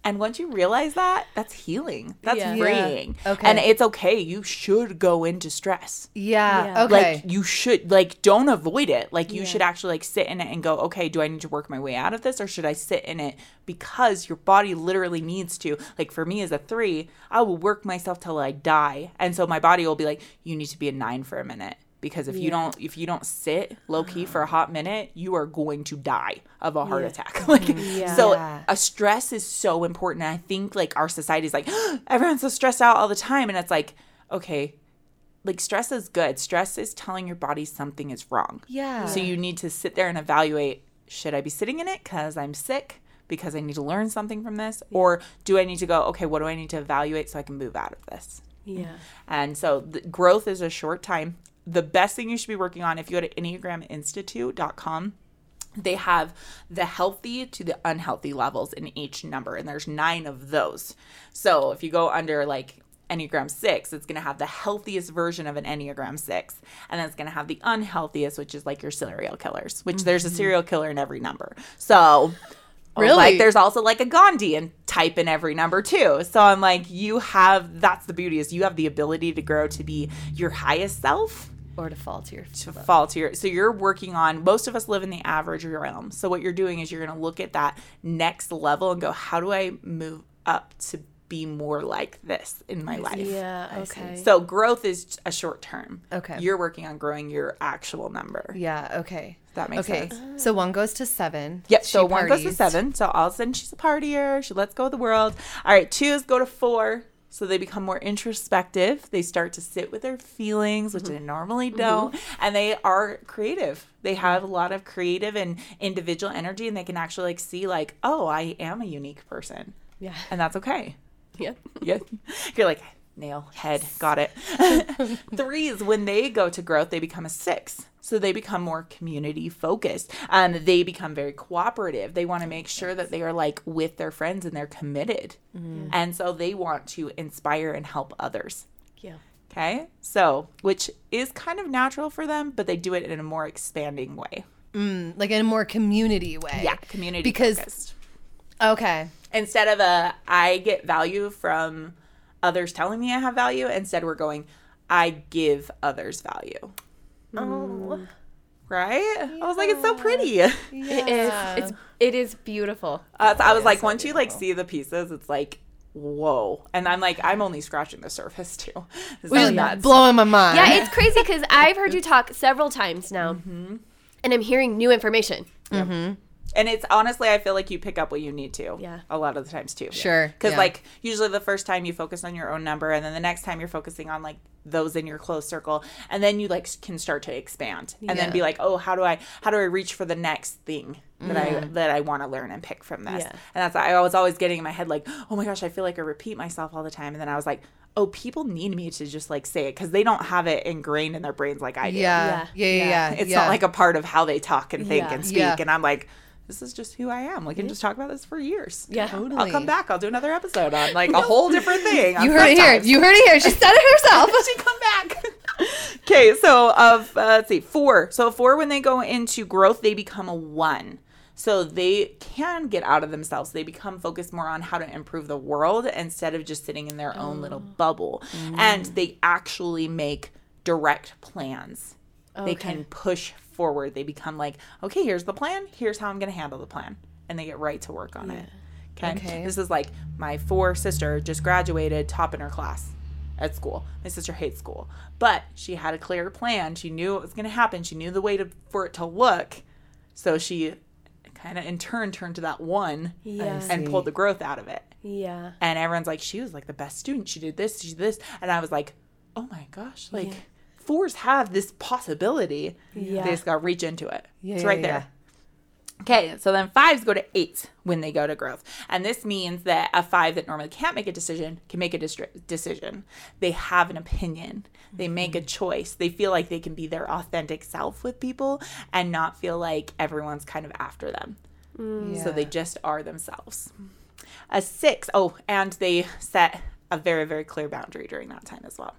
And once you realize that, that's healing. That's Yeah. freeing. Yeah. Okay. And it's okay. You should go into stress. Yeah. Yeah. Okay. Like you should like don't avoid it. Like you Yeah. should actually like sit in it and go, "Okay, do I need to work my way out of this or should I sit in it because your body literally needs to." Like for me as a 3, I will work myself till I die. And so my body will be like, "You need to be a 9 for a minute." Because if you don't if you don't sit low key for a uh-huh. hot minute, you are going to die of a heart attack. like mm-hmm. Yeah. so Yeah. a stress is so important. And I think like our society is like everyone's so stressed out all the time and it's like, okay, like stress is good. Stress is telling your body something is wrong. Yeah. So you need to sit there and evaluate should I be sitting in it because I'm sick? Because I need to learn something from this? Or do I need to go, okay, what do I need to evaluate so I can move out of this? Yeah. And so the growth is a short time. The best thing you should be working on if you go to enneagraminstitute.com, they have the healthy to the unhealthy levels in each number, and there's nine of those. So if you go under like Enneagram 6, it's going to have the healthiest version of an Enneagram 6. And then it's going to have the unhealthiest, which is like your serial killers, which there's a mm-hmm. serial killer in every number. So Really? like there's also like a Gandhian type in every number too. So I'm like, you have that's the beauty is you have the ability to grow to be your highest self or to fall to your to fall to your so you're working on most of us live in the average realm. So what you're doing is you're gonna look at that next level and go, how do I move up to be more like this in my life? Yeah. Okay. So growth is a short term. Okay. You're working on growing your actual number. Yeah. Okay. That makes okay. sense. So one goes to seven. Yep. She So one goes to seven. So all of a sudden she's a partier. She lets go of the world. All right. Twos go to four. So they become more introspective. They start to sit with their feelings, which they mm-hmm. normally mm-hmm. don't. And they are creative. They have a lot of creative and individual energy and they can actually like see like, oh, I am a unique person. yeah. And that's okay. Yeah. Yeah. You're like, nail, head, got it. Threes, when they go to growth, they become a six. So they become more community focused and they become very cooperative. They want to make sure that they are like with their friends and they're committed. And so they want to inspire and help others. Yeah. Okay. So, which is kind of natural for them, but they do it in a more expanding way. Mm, like in a more community way. Yeah. Community Because focused. okay. instead of a I get value from others telling me I have value, instead we're going I give others value. Oh. Right? I was like, it's so pretty. It is. It's. It is beautiful. Uh, so I was like, once you like see the pieces, it's like, whoa. And I'm like, I'm only scratching the surface too. This Which is is nuts. blowing my mind. Yeah, it's crazy because I've heard you talk several times now, Mm-hmm. and I'm hearing new information. And it's honestly, I feel like you pick up what you need to. Yeah. A lot of the times too. Sure, Because yeah. like usually the first time you focus on your own number, and then the next time you're focusing on like those in your close circle, and then you like can start to expand, and Yeah. then be like, oh, how do I how do I reach for the next thing that I mm-hmm. that I want to learn and pick from this? Yeah. And that's I was always getting in my head like, oh my gosh, I feel like I repeat myself all the time, and then I was like. Oh, people need me to just like say it because they don't have it ingrained in their brains like I do. Yeah. Yeah. Yeah. Yeah. It's yeah. not like a part of how they talk and think Yeah. and speak. Yeah. And I'm like, this is just who I am. We can just talk about this for years. Yeah. totally. I'll come back. I'll do another episode on like a whole different thing. You heard it here. You heard it here. She said it herself. she come back. okay, so of uh, let's see, four. So four, when they go into growth, they become a one. So they can get out of themselves. They become focused more on how to improve the world instead of just sitting in their own little bubble. And they actually make direct plans. They can push forward. They become like, okay, here's the plan. Here's how I'm going to handle the plan. And they get right to work on it. Okay? Okay. This is like my four sister just graduated top in her class at school. My sister hates school, but she had a clear plan. She knew it was going to happen. She knew the way to for it to look. So she kind of in turn turned to that one Yeah. and pulled the growth out of it. Yeah. And everyone's like, she was like the best student. She did this, she did this. And I was like, oh my gosh, like fours have this possibility. Yeah. They just got to reach into it. Yeah, it's right yeah. there. Okay, so then fives go to eights when they go to growth. And this means that a five that normally can't make a decision can make a distri- decision. They have an opinion, they make a mm-hmm. choice. They feel like they can be their authentic self with people and not feel like everyone's kind of after them. Mm. So they just are themselves. A six, oh, and they set a very, very clear boundary during that time as well.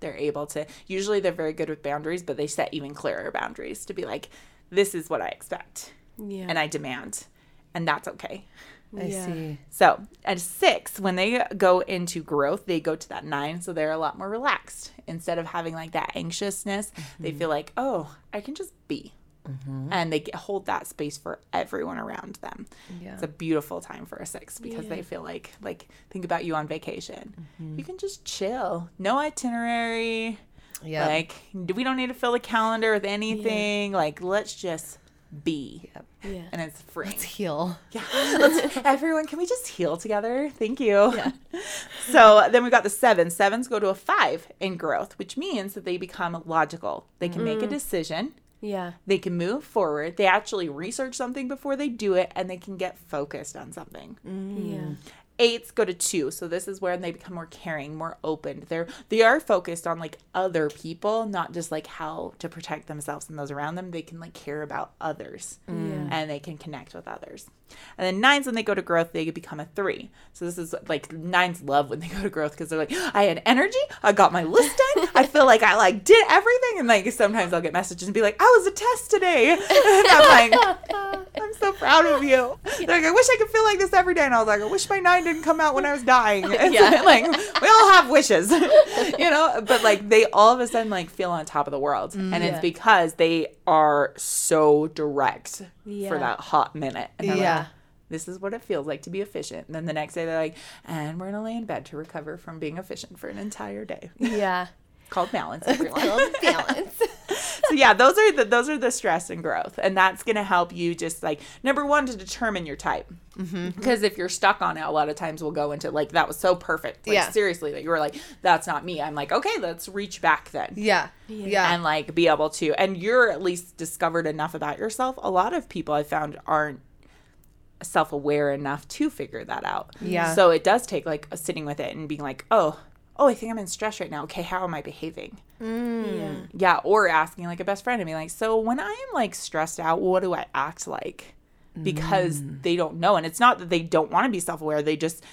They're able to, usually they're very good with boundaries, but they set even clearer boundaries to be like, this is what I expect Yeah. and I demand, and that's okay. I Yeah. see. So at six, when they go into growth, they go to that nine, so they're a lot more relaxed. Instead of having like that anxiousness, they mm-hmm. feel like, oh, I can just be. Mm-hmm. And they get, hold that space for everyone around them. Yeah. It's a beautiful time for a six because they feel like, like, think about you on vacation. Mm-hmm. You can just chill, no itinerary. Yeah. Like, we don't need to fill the calendar with anything. Like, let's just be. yeah. And it's free. Let's heal. Yeah. Let's, everyone, can we just heal together? Thank you. Yeah. So then we got the seven. Sevens go to a five in growth, which means that they become logical. They can make a mm. decision. Yeah. They can move forward. They actually research something before they do it, and they can get focused on something. Mm. Yeah. Eights go to two, so this is where they become more caring, more open. They're they are focused on like other people, not just like how to protect themselves and those around them. They can like care about others Yeah. and they can connect with others. And then nines, when they go to growth, they become a three. So this is like nines love when they go to growth because they're like, I had energy, I got my list done, I feel like I like did everything, and like sometimes I'll get messages and be like, I was a test today, and I'm like, I'm so proud of you. They're like, I wish I could feel like this every day, and I was like, I wish my nine didn't come out when I was dying. It's Yeah. like we all have wishes, you know, but like they all of a sudden like feel on top of the world, mm. and it's because they are so direct Yeah. for that hot minute. And they're like, Yeah. This is what it feels like to be efficient. And then the next day they're like, and we're gonna lay in bed to recover from being efficient for an entire day. Yeah. Called balance, everyone. balance. so yeah, those are the those are the stress and growth, and that's gonna help you just like number one to determine your type. Mm-hmm. Because if you're stuck on it, a lot of times we'll go into like that was so perfect. Like, Yeah. seriously, that you were like that's not me. I'm like okay, let's reach back then. Yeah. Yeah. and like be able to and you're at least discovered enough about yourself a lot of people i found aren't self-aware enough to figure that out. Yeah. so it does take like sitting with it and being like oh oh i think i'm in stress right now. Okay how am i behaving? Mm. Yeah. yeah or asking like a best friend and being like so when i am like stressed out what do i act like? Because mm. they don't know. And it's not that they don't want to be self-aware they just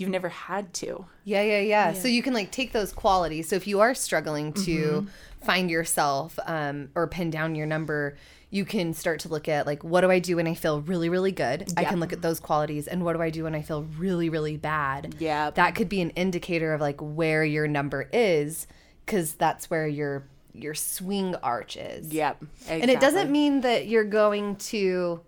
you've never had to. Yeah, yeah, yeah, So you can like take those qualities. So if you are struggling to mm-hmm. find yourself um, or pin down your number, you can start to look at like, what do I do when I feel really, really good? I can look at those qualities. And what do I do when I feel really, really bad? Yeah. That could be an indicator of like where your number is, because that's where your your swing arch is. yep And it doesn't mean that you're going to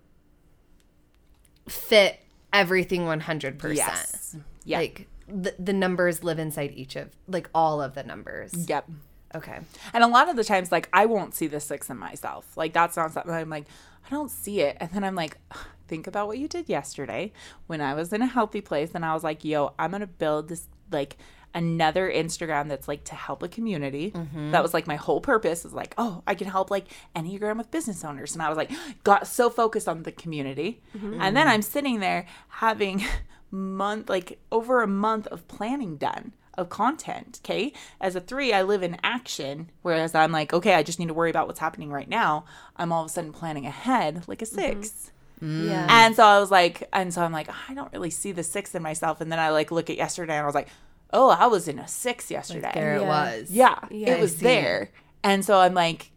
fit everything 100%. yes yeah Like the, the numbers live inside each of, like all of the numbers. yep Okay. And a lot of the times, like, I won't see the six in myself. Like, that's not something I'm like, I don't see it. And then I'm like, think about what you did yesterday when I was in a healthy place and I was like, yo, I'm going to build this, like, another Instagram that's like to help a community. Mm-hmm. That was like my whole purpose is like, oh, I can help like Enneagram with business owners. And I was like, got so focused on the community. Mm-hmm. And then mm-hmm. I'm sitting there having month, like over a month of planning done of content. Okay. As a three, I live in action. Whereas I'm like, okay, I just need to worry about what's happening right now. I'm all of a sudden planning ahead like a mm-hmm. 6 mm. Yeah. And so I was like, and so I'm like, ah, I don't really see the six in myself. And then I like look at yesterday and I was like, oh, I was in a six yesterday. There it Yeah. was. yeah, Yeah, it I was see. there. And so I'm like,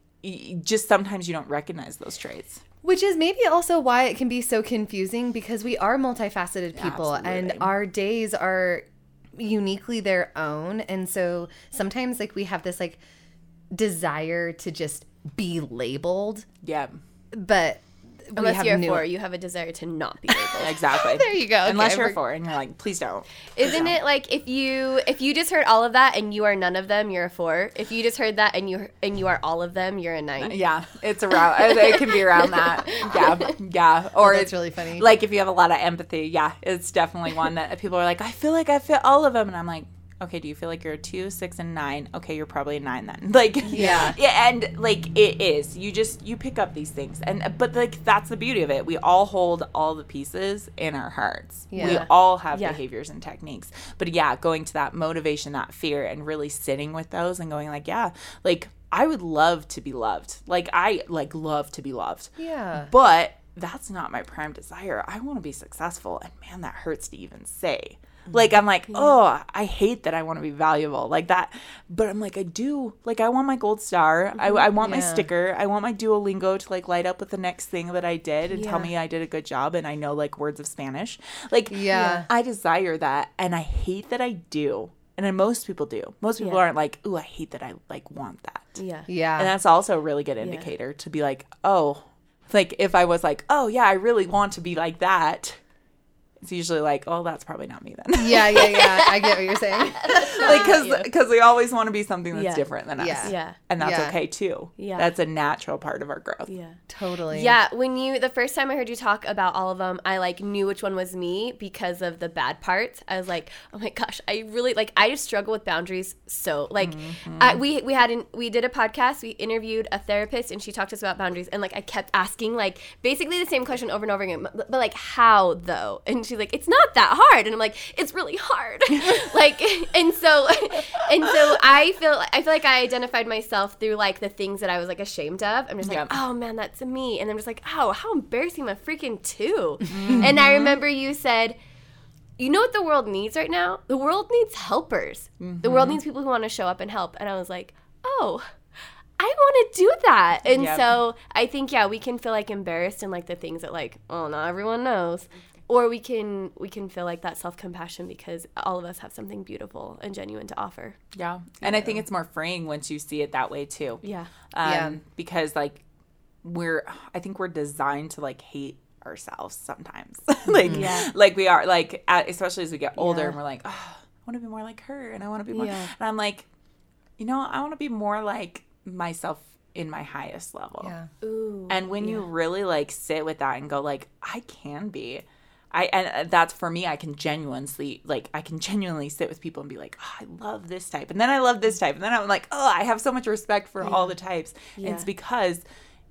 just sometimes you don't recognize those traits. Which is maybe also why it can be so confusing because we are multifaceted people and our days are uniquely their own. And so sometimes like we have this like desire to just be labeled, Yeah, but Unless you're a new- four, you have a desire to not be labeled. exactly. There you go. Okay, Unless you're a we're- four and you're like, please don't. Isn't it like if you if you just heard all of that and you are none of them, you're a four. If you just heard that and you and you are all of them, you're a nine. Yeah, it's around. it it can be around that. Yeah, yeah. Or it's really funny. Like if you have a lot of empathy, yeah, it's definitely one that people are like, I feel like I fit all of them, and I'm like, okay, do you feel like you're a two, six, and nine? Okay, you're probably a nine then. Like, Yeah. yeah, and like it is. You just you pick up these things, and but like that's the beauty of it. We all hold all the pieces in our hearts. Yeah. We all have Yeah. behaviors and techniques. But yeah, going to that motivation, that fear, and really sitting with those and going like, yeah, like I would love to be loved. Like I like love to be loved. Yeah. But that's not my prime desire. I want to be successful. And man, that hurts to even say. Like, I'm like, oh, I hate that I want to be valuable like that. But I'm like, I do. Like, I want my gold star. I, mm-hmm. I want my sticker. I want my Duolingo to like light up with the next thing that I did and tell me I did a good job and I know like words of Spanish. Like, Yeah. I desire that. And I hate that I do. And then most people do. Most people Yeah. aren't like, ooh, I hate that I like want that. Yeah. Yeah. And that's also a really good indicator to be like, oh, like if I was like, oh yeah, I really want to be like that, it's usually like, oh, that's probably not me then. yeah, yeah, yeah. I get what you're saying. like because because we always want to be something that's Yeah. different than us. Yeah. Yeah. And that's Yeah. okay too. Yeah. That's a natural part of our growth. Yeah. totally. Yeah, when you the first time I heard you talk about all of them, I like knew which one was me because of the bad parts. I was like, oh my gosh, I really like I just struggle with boundaries. So like, mm-hmm. I, we we had an, we did a podcast. We interviewed a therapist, and she talked to us about boundaries. And like I kept asking like basically the same question over and over again, but, but like how though? And she's like, it's not that hard. And I'm like, it's really hard. like and so and so I feel I feel like I identified myself through like the things that I was like ashamed of. I'm just like, Yep. oh man, that's me. And I'm just like, oh, how embarrassing, I'm a freaking two. Mm-hmm. And I remember you said, you know what the world needs right now? The world needs helpers. The world mm-hmm. needs people who want to show up and help. And I was like, oh, I want to do that. And Yep. so I think yeah, we can feel like embarrassed in like the things that like, oh, not everyone knows. Or we can we can feel like that self compassion because all of us have something beautiful and genuine to offer. Yeah. And I think it's more freeing once you see it that way too. Yeah. Um, Yeah. Because like we're, I think we're designed to like hate ourselves sometimes. like, Yeah. like we are like, at, especially as we get older Yeah. and we're like, oh, I want to be more like her and I want to be more. Yeah. And I'm like, you know, I want to be more like myself in my highest level. Yeah. Ooh. And when you really like sit with that and go like, I can be. I and uh, that's for me. I can genuinely like I can genuinely sit with people and be like, oh, I love this type, and then I love this type, and then I'm like, oh, I have so much respect for all the types. And it's because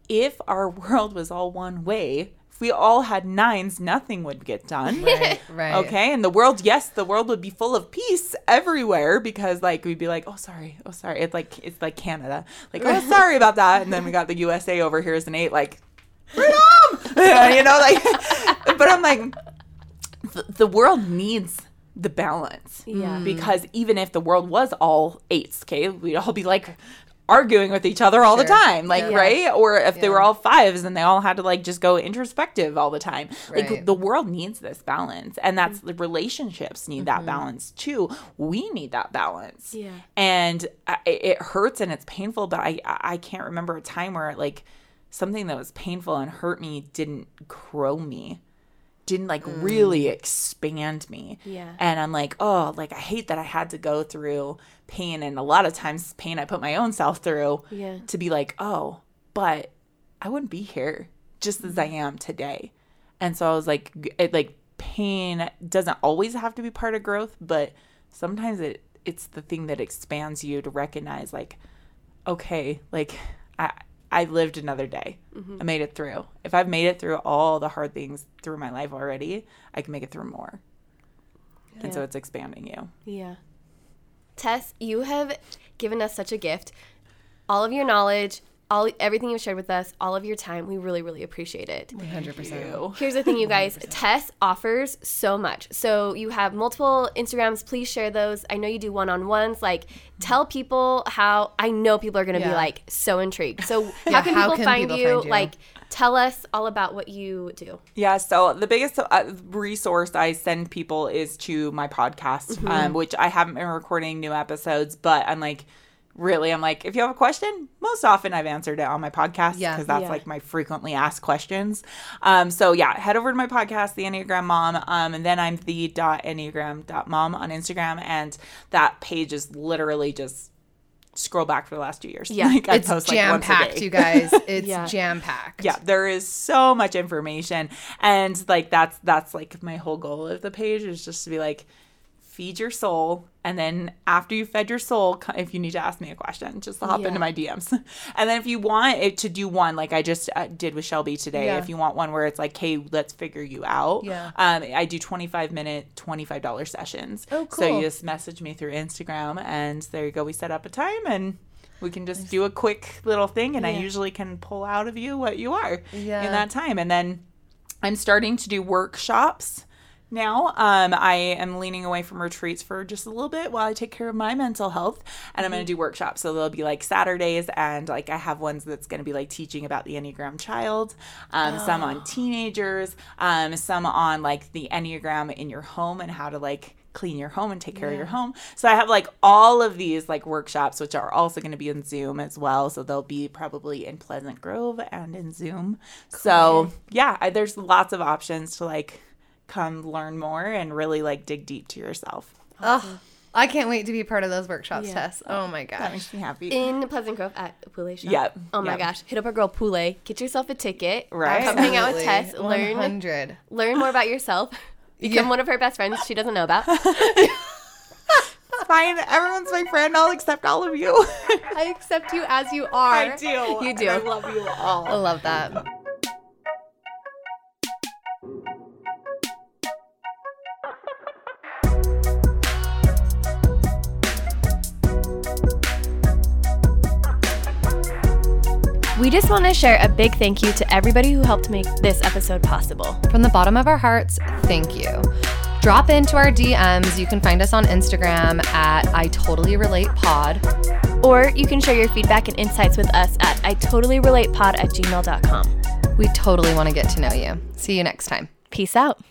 if our world was all one way, if we all had nines, nothing would get done. Right. Right. Okay, and the world, yes, the world would be full of peace everywhere because, like, we'd be like, "Oh, sorry, oh, sorry." It's like it's like Canada, like, "Oh, sorry about that," and then we got the USA over here as an eight, like, freedom, you know, like. But I'm like, the, the world needs the balance, Yeah. Mm. because even if the world was all eights, okay, we'd all be like arguing with each other all the time like Yeah. right? Or if they were all fives and they all had to like just go introspective all the time. Right. like the world needs this balance and that's mm. the relationships need that mm-hmm. balance too. We need that balance. Yeah. and I, it hurts and it's painful but i i can't remember a time where like something that was painful and hurt me didn't grow me didn't like really mm. expand me Yeah. and i'm like oh like i hate that i had to go through pain and a lot of times pain i put my own self through Yeah. to be like oh but i wouldn't be here just as i mm-hmm. am today and so i was like it like pain doesn't always have to be part of growth but sometimes it it's the thing that expands you to recognize like okay like i i lived another day. Mm-hmm. I made it through. If i've made it through all the hard things through my life already i can make it through more. And so it's expanding you. Yeah. Tess, you have given us such a gift. All of your knowledge, all everything you've shared with us, all of your time, we really, really appreciate it. 100%. Here's the thing, you guys. Tess offers so much. So you have multiple Instagrams. Please share those. I know you do one-on-ones. Like, tell people how. I know people are going to be like so intrigued. So how can how people can find people you? find you? Like, tell us all about what you do. Yeah, so the biggest uh, resource I send people is to my podcast, Mm-hmm. um, which I haven't been recording new episodes, but I'm like, really, I'm like, if you have a question, most often I've answered it on my podcast Yeah. because that's Yeah. like my frequently asked questions. Um, so yeah, head over to my podcast, The Enneagram Mom, um, and then I'm the dot enneagram dot mom on Instagram, and that page is literally just scroll back for the last two years. Yeah. like, It's post, like, jam packed, you guys. It's Yeah. jam packed. yeah there is so much information and like that's that's like my whole goal of the page is just to be like feed your soul, and then after you fed your soul, if you need to ask me a question, just hop Yeah. into my DMs. And then if you want it to do one, like I just uh, did with Shelby today, Yeah. if you want one where it's like, hey, let's figure you out. Yeah. Um, I do 25 minute, $25 sessions. Oh, cool. So you just message me through Instagram, and there you go. We set up a time and. We can just do a quick little thing, and I usually can pull out of you what you are Yeah. in that time. And then I'm starting to do workshops now. Um, I am leaning away from retreats for just a little bit while I take care of my mental health, and I'm going to do workshops. So they'll be like Saturdays, and like I have ones that's going to be like teaching about the Enneagram child, um, some on teenagers, um, some on like the Enneagram in your home and how to like clean your home and take care of your home. So I have like all of these like workshops, which are also going to be in Zoom as well. So they'll be probably in Pleasant Grove and in Zoom. So yeah, I, there's lots of options to like come learn more and really like dig deep to yourself. Oh, I can't wait to be part of those workshops, Yeah. Tess. Oh my gosh. That gosh. makes me happy. in Pleasant Grove at Poulet Shop. Yep, Oh my yep. gosh, hit up our girl Poulet. Get yourself a ticket. Right. Come hang out with Absolutely. Tess. Learn 100. learn more about yourself. Become Yeah. one of her best friends she doesn't know about. Fine. Everyone's my friend. I'll accept all of you. I accept you as you are. I do. You do. And I love you all. I love that. We just want to share a big thank you to everybody who helped make this episode possible. From the bottom of our hearts, thank you. Drop into our DMs. You can find us on Instagram at I Totally Relate Pod. Or you can share your feedback and insights with us at I totally relate pod at gmail.com. We totally want to get to know you. See you next time. Peace out.